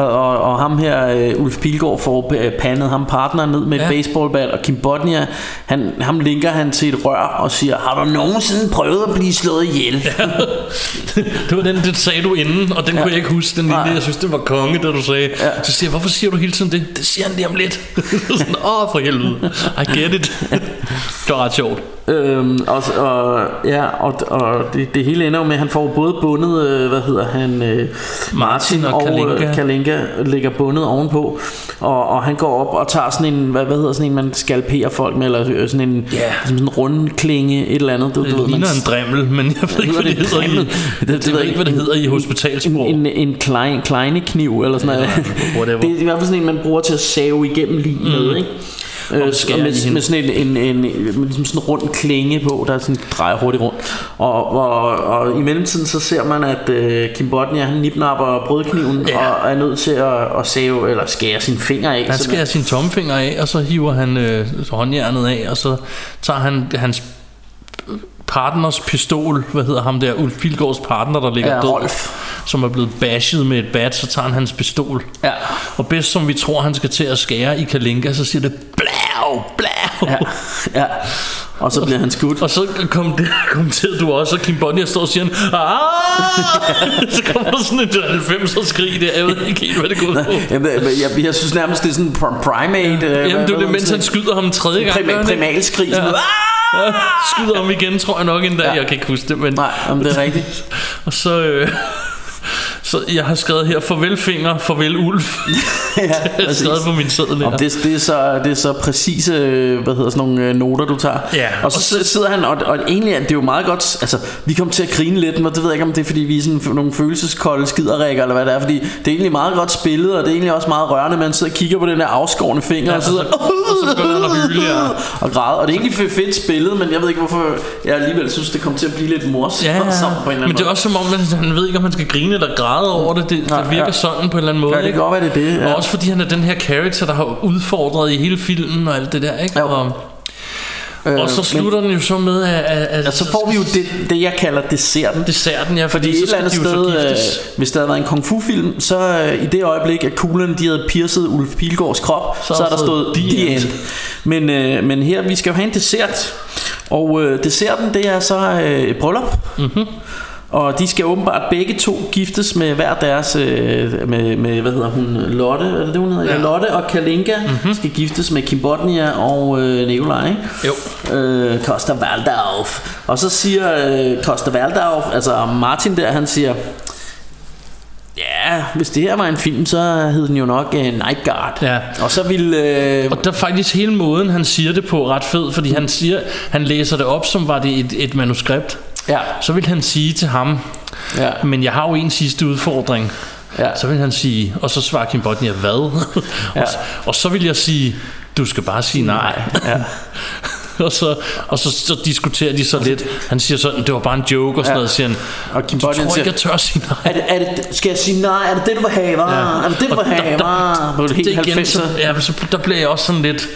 S4: og, og, ham her, øh, Ulf Pilgaard, får pandet ham partneren ned med et
S3: Ja.
S4: baseballbat, og Kim Bodnia, han, ham linker han til et rør og siger, har du nogensinde prøvet at blive slået ihjel? Ja.
S3: Det var den, det sagde du inden, og den ja. kunne jeg ikke huske, den lille. Jeg synes, det var konge, da du sagde. Ja. Så siger jeg, hvorfor siger du hele tiden det? Det siger han lige om lidt. <laughs> Sådan, Åh, for helvede. I get it. det var ret sjovt.
S4: Øhm, og, og, ja, og, og det, det hele ender jo med, at han får både bundet, øh, hvad hedder han, øh,
S3: Martin og Kalinka.
S4: øh, Kalinka ligger bundet ovenpå, og, og han går op og tager sådan en, hvad, hvad hedder sådan en, man skalperer folk med, eller øh, sådan en,
S3: Ja.
S4: sådan en rundklinge, et eller andet. Du,
S3: Det
S4: du ved,
S3: ligner
S4: man,
S3: en drimmel, men jeg ved ikke, hvad det
S4: Hedder det
S3: hedder i, det,
S4: Det-
S3: det,
S4: ved
S3: ikke, hvad det hedder i hospitalsprog.
S4: en, en klein, kleine kniv eller sådan noget.
S3: whatever. <laughs>
S4: Det er i hvert fald sådan en, man bruger til at save igennem lige med, ikke? Øh,
S3: i
S4: med, med sådan en, en, en, med ligesom sådan en rund klinge på, der sådan drejer hurtigt rundt. Og, og, og i mellemtiden så ser man, at uh, Kim Bodnia, han nipnapper brødkniven
S3: Ja.
S4: og er nødt til at, at save, eller skære sine fingre af.
S3: Han skærer sin tommelfinger af, og så hiver han øh, håndjernet af, og så tager han hans partners pistol, hvad hedder ham der, Ulf Pilgaards partner, der ligger
S4: Ja,
S3: død,
S4: Rolf.
S3: som er blevet bashet med et bat, så tager han hans pistol.
S4: Ja.
S3: Og bedst som vi tror, han skal til at skære i Kalinka, så siger det blav, blav.
S4: Ja, ja. Og så bliver han skudt.
S3: Og så kom det, kommenterede du også, og Kim Bonnier står og siger, ah! så kommer der sådan en 90'er skrig der, jeg ved ikke helt, hvad det går ud på.
S4: Jeg, jeg, jeg, jeg synes nærmest, det er sådan primate. øh,
S3: Jamen, det er det, mens han skyder ham en tredje gang.
S4: Prima, primalskrig.
S3: Ja.
S4: Ja.
S3: Ja, skyder ham igen, tror jeg nok en dag.
S4: Ja.
S3: Ja. Jeg kan ikke huske det, men...
S4: Nej, om det er rigtigt.
S3: Og så... Øh, så jeg har skrevet her, farvel finger, farvel ulf. <laughs>
S4: ja, <laughs>
S3: jeg har
S4: præcis.
S3: skrevet på min seddel her.
S4: Det, det, er så, det er så præcise hvad hedder sådan nogle øh, noter du tager
S3: Ja.
S4: Og så sidder- sidder han Og, og egentlig er det jo meget godt Altså vi kom til at grine lidt Men det ved jeg ikke om det er fordi vi er sådan nogle følelseskolde skiderikker Eller hvad det er Fordi det er egentlig meget godt spillet Og det er egentlig også meget rørende Man sidder og kigger på den der afskårne finger
S3: Ja,
S4: Og sidder
S3: og så begynder han at hyle, ja. <laughs>
S4: Og græde Og det er egentlig fedt spillet Men jeg ved ikke hvorfor Jeg alligevel synes det kom til at blive lidt morsomt
S3: Ja,
S4: på en eller anden
S3: men det er også som om, at han ved ikke, om han skal grine eller græde over det. Det,
S4: Nej,
S3: det virker
S4: ja.
S3: sådan på en eller anden måde.
S4: Ja, det kan godt være, det er det, ja.
S3: Og også fordi han er den her character, der har udfordret i hele filmen og alt det der. Ikke?
S4: Jo.
S3: Og,
S4: Øh,
S3: og så
S4: men-
S3: slutter den jo så med, at, at, at
S4: Ja, så får vi jo det, det jeg kalder desserten
S3: desserten, ja,
S4: Fordi
S3: så
S4: et eller andet sted, øh, hvis der havde været en kung fu film, så øh, i det øjeblik, at kuglerne de havde piercet Ulf Pilgaards krop, så,
S3: Så er
S4: er der stået the end.
S3: end.
S4: Men, øh, men her, vi skal jo have en dessert, og øh, desserten, det er så øh, et bryllup. Mm-hmm. Og de skal åbenbart begge to giftes med hver deres øh, med, med, hvad hedder hun, Lotte, er det hun hedder? Ja. Lotte og Kalinka mm-hmm. skal giftes med Kim Bodnia og øh, Nikolaj, ikke?
S3: Jo.
S4: øh, Costa Waldorf. Og så siger øh, Costa Waldorf, altså Martin der, han siger, ja, hvis det her var en film, så hed den jo nok uh, Night Guard.
S3: Ja.
S4: Og så ville... Øh,
S3: Og der er faktisk hele måden, han siger det på ret fed, fordi han siger, han læser det op, som var det et, et manuskript.
S4: Ja,
S3: Så vil han sige til ham,
S4: ja,
S3: men jeg har jo en sidste udfordring.
S4: ja.
S3: Så vil han sige, og så svarer Kim Bodnia, hvad?
S4: Ja. <laughs>
S3: og, så, og så vil jeg sige, du skal bare sige nej.
S4: ja. <laughs>
S3: og, så, og så, så diskuterer de så lidt. Han siger sådan, det var bare en joke og sådan
S4: Ja.
S3: noget, siger han.
S4: Og Kim
S3: du tror
S4: siger,
S3: ikke, jeg tør sige nej.
S4: Er det, er det, skal jeg sige nej? Er det det, du vil have, hva'?
S3: Ja.
S4: Er det det, du vil have? På det
S3: det igen, så,
S4: 90'er.
S3: ja, så, der bliver jeg også sådan lidt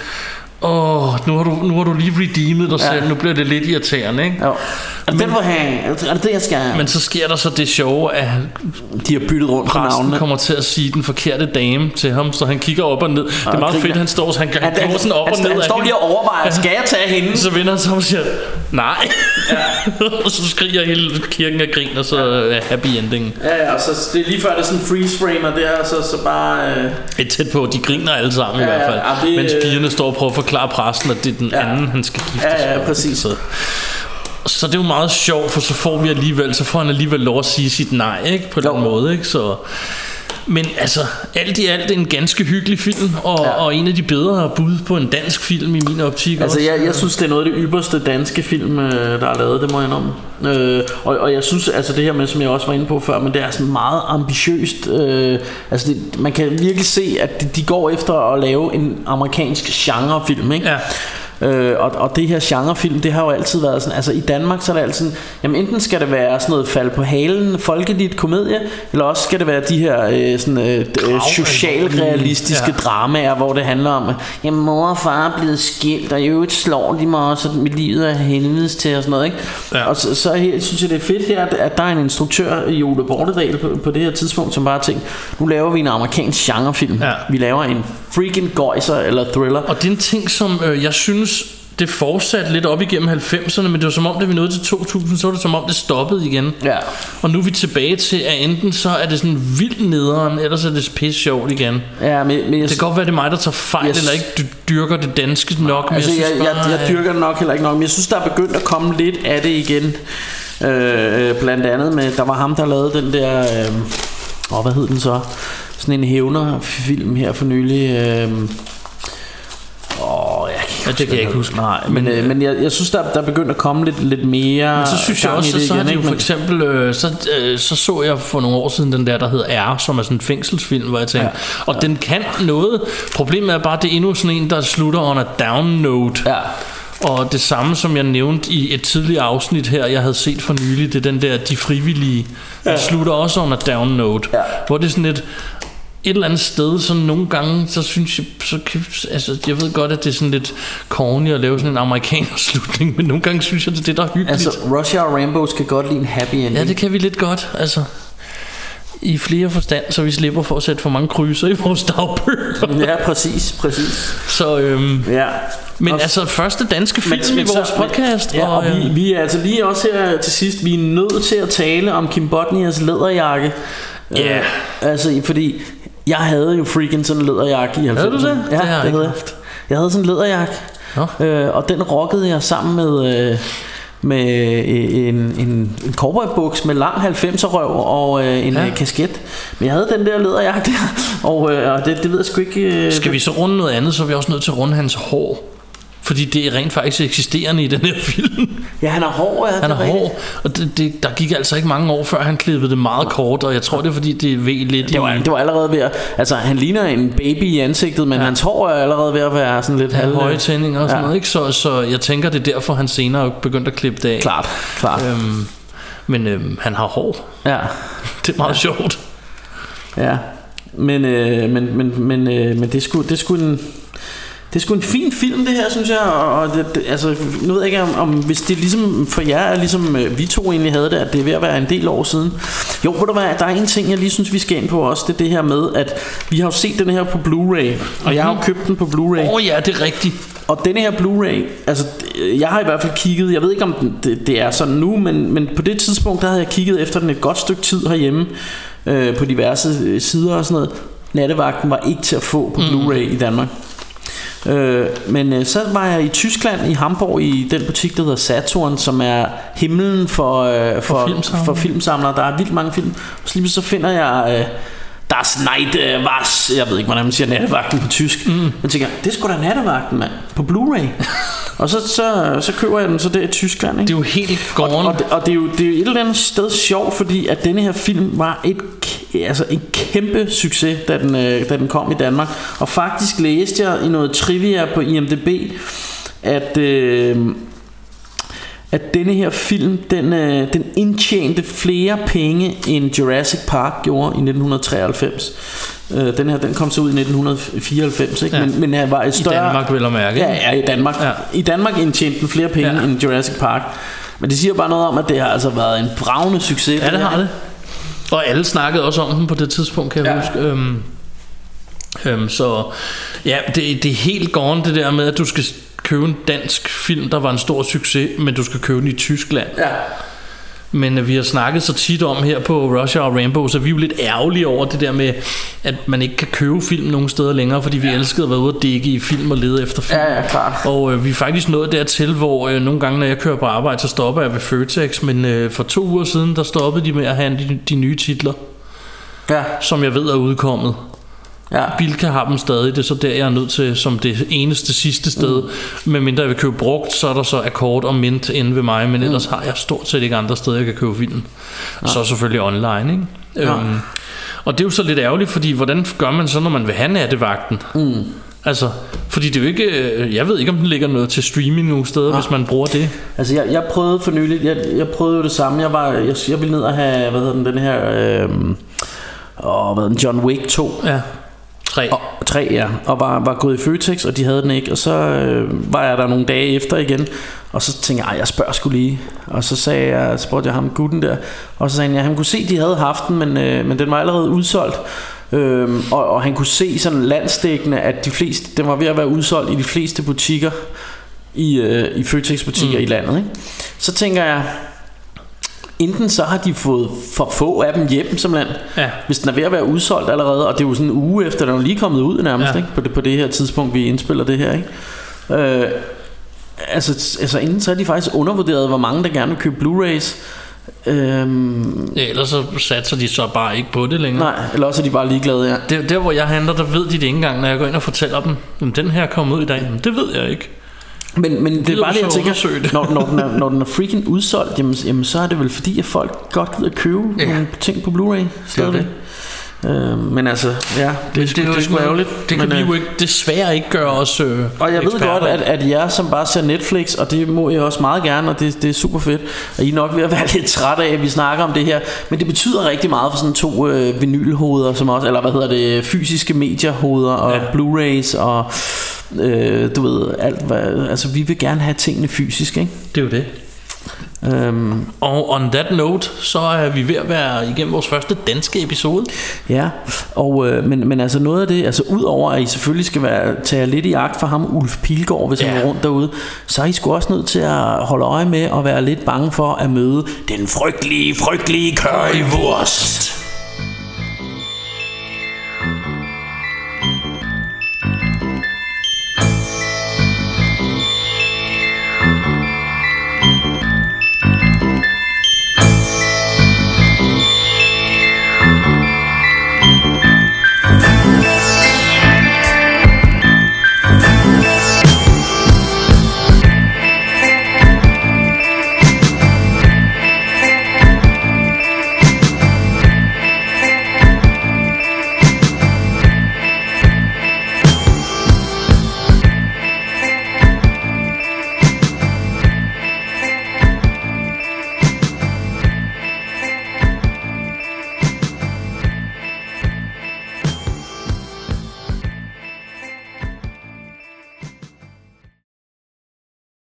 S3: Åh, nu har du, nu har du lige redeemet dig
S4: Ja.
S3: selv Nu bliver det lidt irriterende ikke?
S4: Jo. Er det du vil have? Er det det, jeg skal have?
S3: Men så sker der så det sjove At
S4: de har byttet rundt på navnene.
S3: kommer til at sige den forkerte dame til ham Så han kigger op og ned Det er meget fedt Han står han, han,
S4: Han-
S3: han går sådan op
S4: han
S3: og ned
S4: han
S3: af
S4: står lige og overvejer, skal jeg tage hende?
S3: Så vender han sig om og siger Nej <laughs> Og så skriger hele kirken af grin Og så er happy ending
S4: Ja, ja, og så det er lige før det er sådan freeze frame, og det er så, så bare... Øh,
S3: Et tæt på, de griner alle sammen
S4: Ja,
S3: i hvert fald
S4: ja, ja, det-
S3: Mens pigerne står og prøver at forklare præsten At det er den
S4: Ja.
S3: anden, han skal gifte
S4: Ja, ja,
S3: sig med.
S4: præcis.
S3: Så, så det er jo meget sjovt For så får vi alligevel Så får han alligevel lov at sige sit nej ikke? På den måde ikke? Så, men altså alt i alt en ganske hyggelig film og, ja. og en af de bedre bud på en dansk film i min optik
S4: altså,
S3: også.
S4: jeg, jeg synes, det er noget af det ypperste danske film, øh, der er lavet, det må jeg indrømme. Øh, og, og jeg synes, altså det her med, som jeg også var inde på før, men det er sådan meget ambitiøst. Øh, altså det, man kan virkelig se, at de, de går efter at lave en amerikansk genrefilm, ikke?
S3: Ja.
S4: Øh, og, og det her genrefilm, det har jo altid været sådan, altså i Danmark, så er det altid sådan, jamen enten skal det være sådan noget fald på halen, folkeligt komedie, eller også skal det være de her øh, sådan, øh, øh, socialrealistiske
S3: Ja.
S4: dramaer, hvor det handler om, jamen mor og far er blevet skilt, og i øvrigt slår de mig også, og mit liv er helvedes til og sådan noget, ikke?
S3: Ja.
S4: Og så, så her, synes jeg, det er fedt her, at, at der er en instruktør i Ole Bortedal på, på det her tidspunkt, som bare har tænkt, nu laver vi en amerikansk genrefilm.
S3: Ja.
S4: Vi laver en freaking gøjser eller thriller.
S3: Og det er en ting, som øh, jeg synes, det fortsatte lidt op igennem 90'erne, men det var som om, da vi nåede til 2000, så var det som om, det stoppede igen.
S4: Ja.
S3: Og nu er vi tilbage til, at enten så er det sådan vildt nederen, eller så er det pisse sjovt igen.
S4: Ja, men, men jeg,
S3: Det kan godt være, det er mig, der tager fejl,
S4: Jeg-
S3: eller ikke du dyrker det danske nok. Men
S4: Altså, jeg,
S3: synes
S4: jeg,
S3: bare,
S4: jeg, jeg dyrker det nok heller ikke nok, men jeg synes, der er begyndt at komme lidt af det igen. Øh, blandt andet med, der var ham, der lavede den der, øh, åh, hvad hed den så? Sådan en hævner-film her for nylig. Øh, åh, jeg kan
S3: Ja, det kan jeg ikke huske.
S4: Nej, men, øh, men jeg, jeg synes, der, der er begyndt at komme lidt, lidt mere
S3: Men så synes jeg også, at så
S4: igen,
S3: de jo for
S4: Men-
S3: eksempel, øh, så, øh, så så jeg for nogle år siden den der, der hedder R, som er sådan en fængselsfilm, hvor jeg tænkte, ja. og den kan noget. Problemet er bare, det er endnu sådan en, der slutter on a down note.
S4: Ja.
S3: Og det samme som jeg nævnte i et tidligere afsnit her, jeg havde set for nylig, det er den der De Frivillige, der
S4: Ja.
S3: slutter også a down note.
S4: Ja.
S3: Hvor det er sådan et, et eller andet sted, så nogle gange, så synes jeg, så altså, jeg ved godt, at det er sådan lidt corny at lave sådan en amerikanerslutning, <laughs> men nogle gange synes jeg, det er det, der er hyggeligt.
S4: Altså, Russia og Rambo skal godt lide en happy ending.
S3: Ja, det kan vi lidt godt, altså. I flere forstand, så vi slipper for at sætte for mange krydser i vores dagbøger. <laughs>
S4: Ja, præcis, præcis.
S3: Så, øhm,
S4: Ja.
S3: men
S4: Og-
S3: altså, første danske film i
S4: så-
S3: vores podcast.
S4: Ja, og
S3: øh,
S4: vi, vi er altså lige også her til sidst, vi er nødt til at tale om Kim Bodnias læderjakke.
S3: Ja.
S4: Øh, altså, fordi jeg havde jo freaking sådan en læderjakke i 90'erne.
S3: Havde du det?
S4: Ja,
S3: Det har jeg ikke
S4: havde jeg. Havde sådan en læderjakke. Øh, og den rockede jeg sammen med... Øh, med øh, en, en, en cowboybuks med lang 90'er røv og øh, en
S3: Ja.
S4: ja. kasket. Men jeg havde den der læderjakke der, <laughs> og, øh, og det, det ved jeg sgu ikke... Øh,
S3: Skal vi så runde noget andet, så er vi også nødt til at runde hans hår. Fordi det er rent faktisk eksisterende i den her film.
S4: Ja, han er hård, ja.
S3: Han er hård, og det, det, der gik altså ikke mange år, før han klippede det meget kort, og jeg tror, det er fordi, det ved lidt
S4: Det var,
S3: i...
S4: det var allerede ved at, Altså han ligner en baby i ansigtet Men ja. hans hår er allerede ved at være sådan lidt halv
S3: høje tændinger og sådan
S4: ja.
S3: noget, ikke? Så, så jeg tænker, det er derfor, han senere begyndte at klippe det af.
S4: Klart, klart
S3: Øhm, men øhm, han har hår.
S4: Ja, <laughs>
S3: Det er meget ja. sjovt.
S4: ja Men, øh, men, men, men, øh, men det skulle det skulle en det er sgu en fin film det her synes jeg og og det, det, altså, nu ved jeg ikke om, om hvis det ligesom for jer er ligesom øh, vi to egentlig havde det at det er ved at være en del år siden jo ved du hvad der er en ting jeg lige synes vi skal ind på også det er det her med at vi har jo set den her på Blu-ray og jeg har jo købt den på Blu-ray
S3: Åh oh, ja, det er rigtigt.
S4: Og denne her Blu-ray, altså jeg har i hvert fald kigget, jeg ved ikke om den, det, det er sådan nu, men, men på det tidspunkt, der havde jeg kigget efter den et godt stykke tid herhjemme, øh, på diverse øh, sider og sådan noget. Nattevagten var ikke til at få på Blu-ray i Danmark. Øh, men øh, så var jeg i Tyskland, i Hamburg, i den butik, der hedder Saturn, som er himlen for, øh, for,
S3: filmsamlere.
S4: for filmsamlere. Der er vildt mange film. Så lige så finder jeg... Øh, Das Night äh, was Jeg ved ikke, hvordan man siger nattevagten på tysk mm. Jeg tænker, det er sgu da nattevagten, mand På Blu-ray Og så, så, så køber jeg den så der i Tyskland ikke?
S3: Det er jo helt
S4: og,
S3: gone.
S4: og, det, og det, er jo, det er jo et eller andet sted sjovt Fordi at denne her film var et, altså en kæmpe succes da den, øh, da den kom i Danmark Og faktisk læste jeg i noget trivia på IMDb at... Øh, at denne her film, den, øh, den indtjente flere penge end Jurassic Park gjorde i 1993. Øh, den her, den kom så ud i 1994, ikke?
S3: Ja.
S4: Men, men øh, var et større...
S3: Danmark, vel at mærke,
S4: Ja, ja, i Danmark.
S3: Ja.
S4: I Danmark indtjente den flere penge
S3: ja.
S4: end Jurassic Park. Men det siger bare noget om, at det har altså været en bravende succes.
S3: Ja, det har det. Og alle snakkede også om den på det tidspunkt, kan jeg ja. huske. Øhm, øhm, så ja, det, det er helt gone det der med, at du skal købe en dansk film, der var en stor succes, men du skal købe den i Tyskland.
S4: Ja.
S3: Men øh, vi har snakket så tit om her på Russia og Rainbow, så vi er jo lidt ærgerlige over det der med, at man ikke kan købe film nogen steder længere, fordi vi elskede at være ude og dække i film og lede efter film.
S4: Ja, ja, klart.
S3: Og øh, vi er faktisk nået dertil, hvor øh, nogle gange, når jeg kører på arbejde, så stopper jeg ved Føtex, men øh, for to uger siden, der stoppede de med at have de, de nye titler,
S4: Ja.
S3: som jeg ved er udkommet.
S4: Ja.
S3: Bilka har dem stadig, det er så der, jeg er nødt til, som det eneste sidste sted. Mm. Men mindre jeg vil købe brugt, så er der så Akkord og Mint inde ved mig, men ellers har jeg stort set ikke andre steder, jeg kan købe film. Så selvfølgelig online, ikke?
S4: Ja.
S3: Øhm, og det er jo så lidt ærgerligt, fordi hvordan gør man så, når man vil have nattevagten?
S4: Mm.
S3: Altså, fordi det er jo ikke, øh, jeg ved ikke, om den ligger noget til streaming nogle steder, hvis man bruger det.
S4: Altså jeg, jeg prøvede for nylig jeg, jeg prøvede jo det samme Jeg var jeg, jeg ville ned og have hvad hedder den, den her øh, åh, hvad hedder den, John Wick 2
S3: Ja. 3.
S4: og, 3 ja Og var, var gået i Føtex Og de havde den ikke Og så øh, var jeg der nogle dage efter igen Og så tænkte jeg "Ej, jeg spørger sgu lige Og så sagde jeg Spurgte jeg ham gutten der Og så sagde han ja, han kunne se de havde haft den Men, øh, men den var allerede udsolgt Øhm, og, og han kunne se sådan landstækkende At de fleste, den var ved at være udsolgt I de fleste butikker i, øh, i Føtex butikker mm. i landet ikke? Så tænker jeg Enten så har de fået for få af dem hjem simpelthen
S3: Ja.
S4: Hvis den er ved at være udsolgt allerede Og det er jo sådan en uge efter Den er lige kommet ud nærmest
S3: Ja.
S4: ikke? På, det, på det her tidspunkt vi indspiller det her ikke? Øh, altså, altså enten så er de faktisk undervurderet Hvor mange der gerne vil købe Blu-rays øhm,
S3: Ja, ellers så satser de så bare ikke på det længere.
S4: Nej, eller også er de bare ligeglade ja.
S3: Der, der hvor jeg handler, der ved de det ikke engang, når jeg går ind og fortæller dem, "Jamen, den her kommer ud i dag. Men det ved jeg ikke.
S4: Men, men det er bare det, jeg tænker,
S3: det?
S4: når, når, den er, når den er freaking udsolgt, jamen, jamen så er det vel fordi, at folk godt gider købe ja. nogle ting på Blu-ray stadigvæk. Øh, men altså, ja, det, er sgu- det er sgu ærgerligt.
S3: Det kan
S4: men,
S3: vi
S4: øh,
S3: jo ikke, desværre ikke gøre os øh,
S4: Og jeg ved godt, at, at jer som bare ser Netflix, og det må jeg også meget gerne, og det, det er super fedt, og I er nok ved at være <laughs> lidt træt af, at vi snakker om det her, men det betyder rigtig meget for sådan to øh, vinylhoveder, som også, eller hvad hedder det, fysiske mediehoveder, og
S3: ja.
S4: Blu-rays, og øh, du ved, alt hvad, altså vi vil gerne have tingene fysisk, ikke?
S3: Det er jo det.
S4: Øhm,
S3: Og on that note, så er vi ved at være igennem vores første danske episode.
S4: Ja, og, øh, men, men altså noget af det, altså udover at I selvfølgelig skal være, tage lidt i agt for ham, Ulf Pilgaard, hvis ja. han er rundt derude, så er I sgu også nødt til at holde øje med og være lidt bange for at møde den frygtelige, frygtelige currywurst.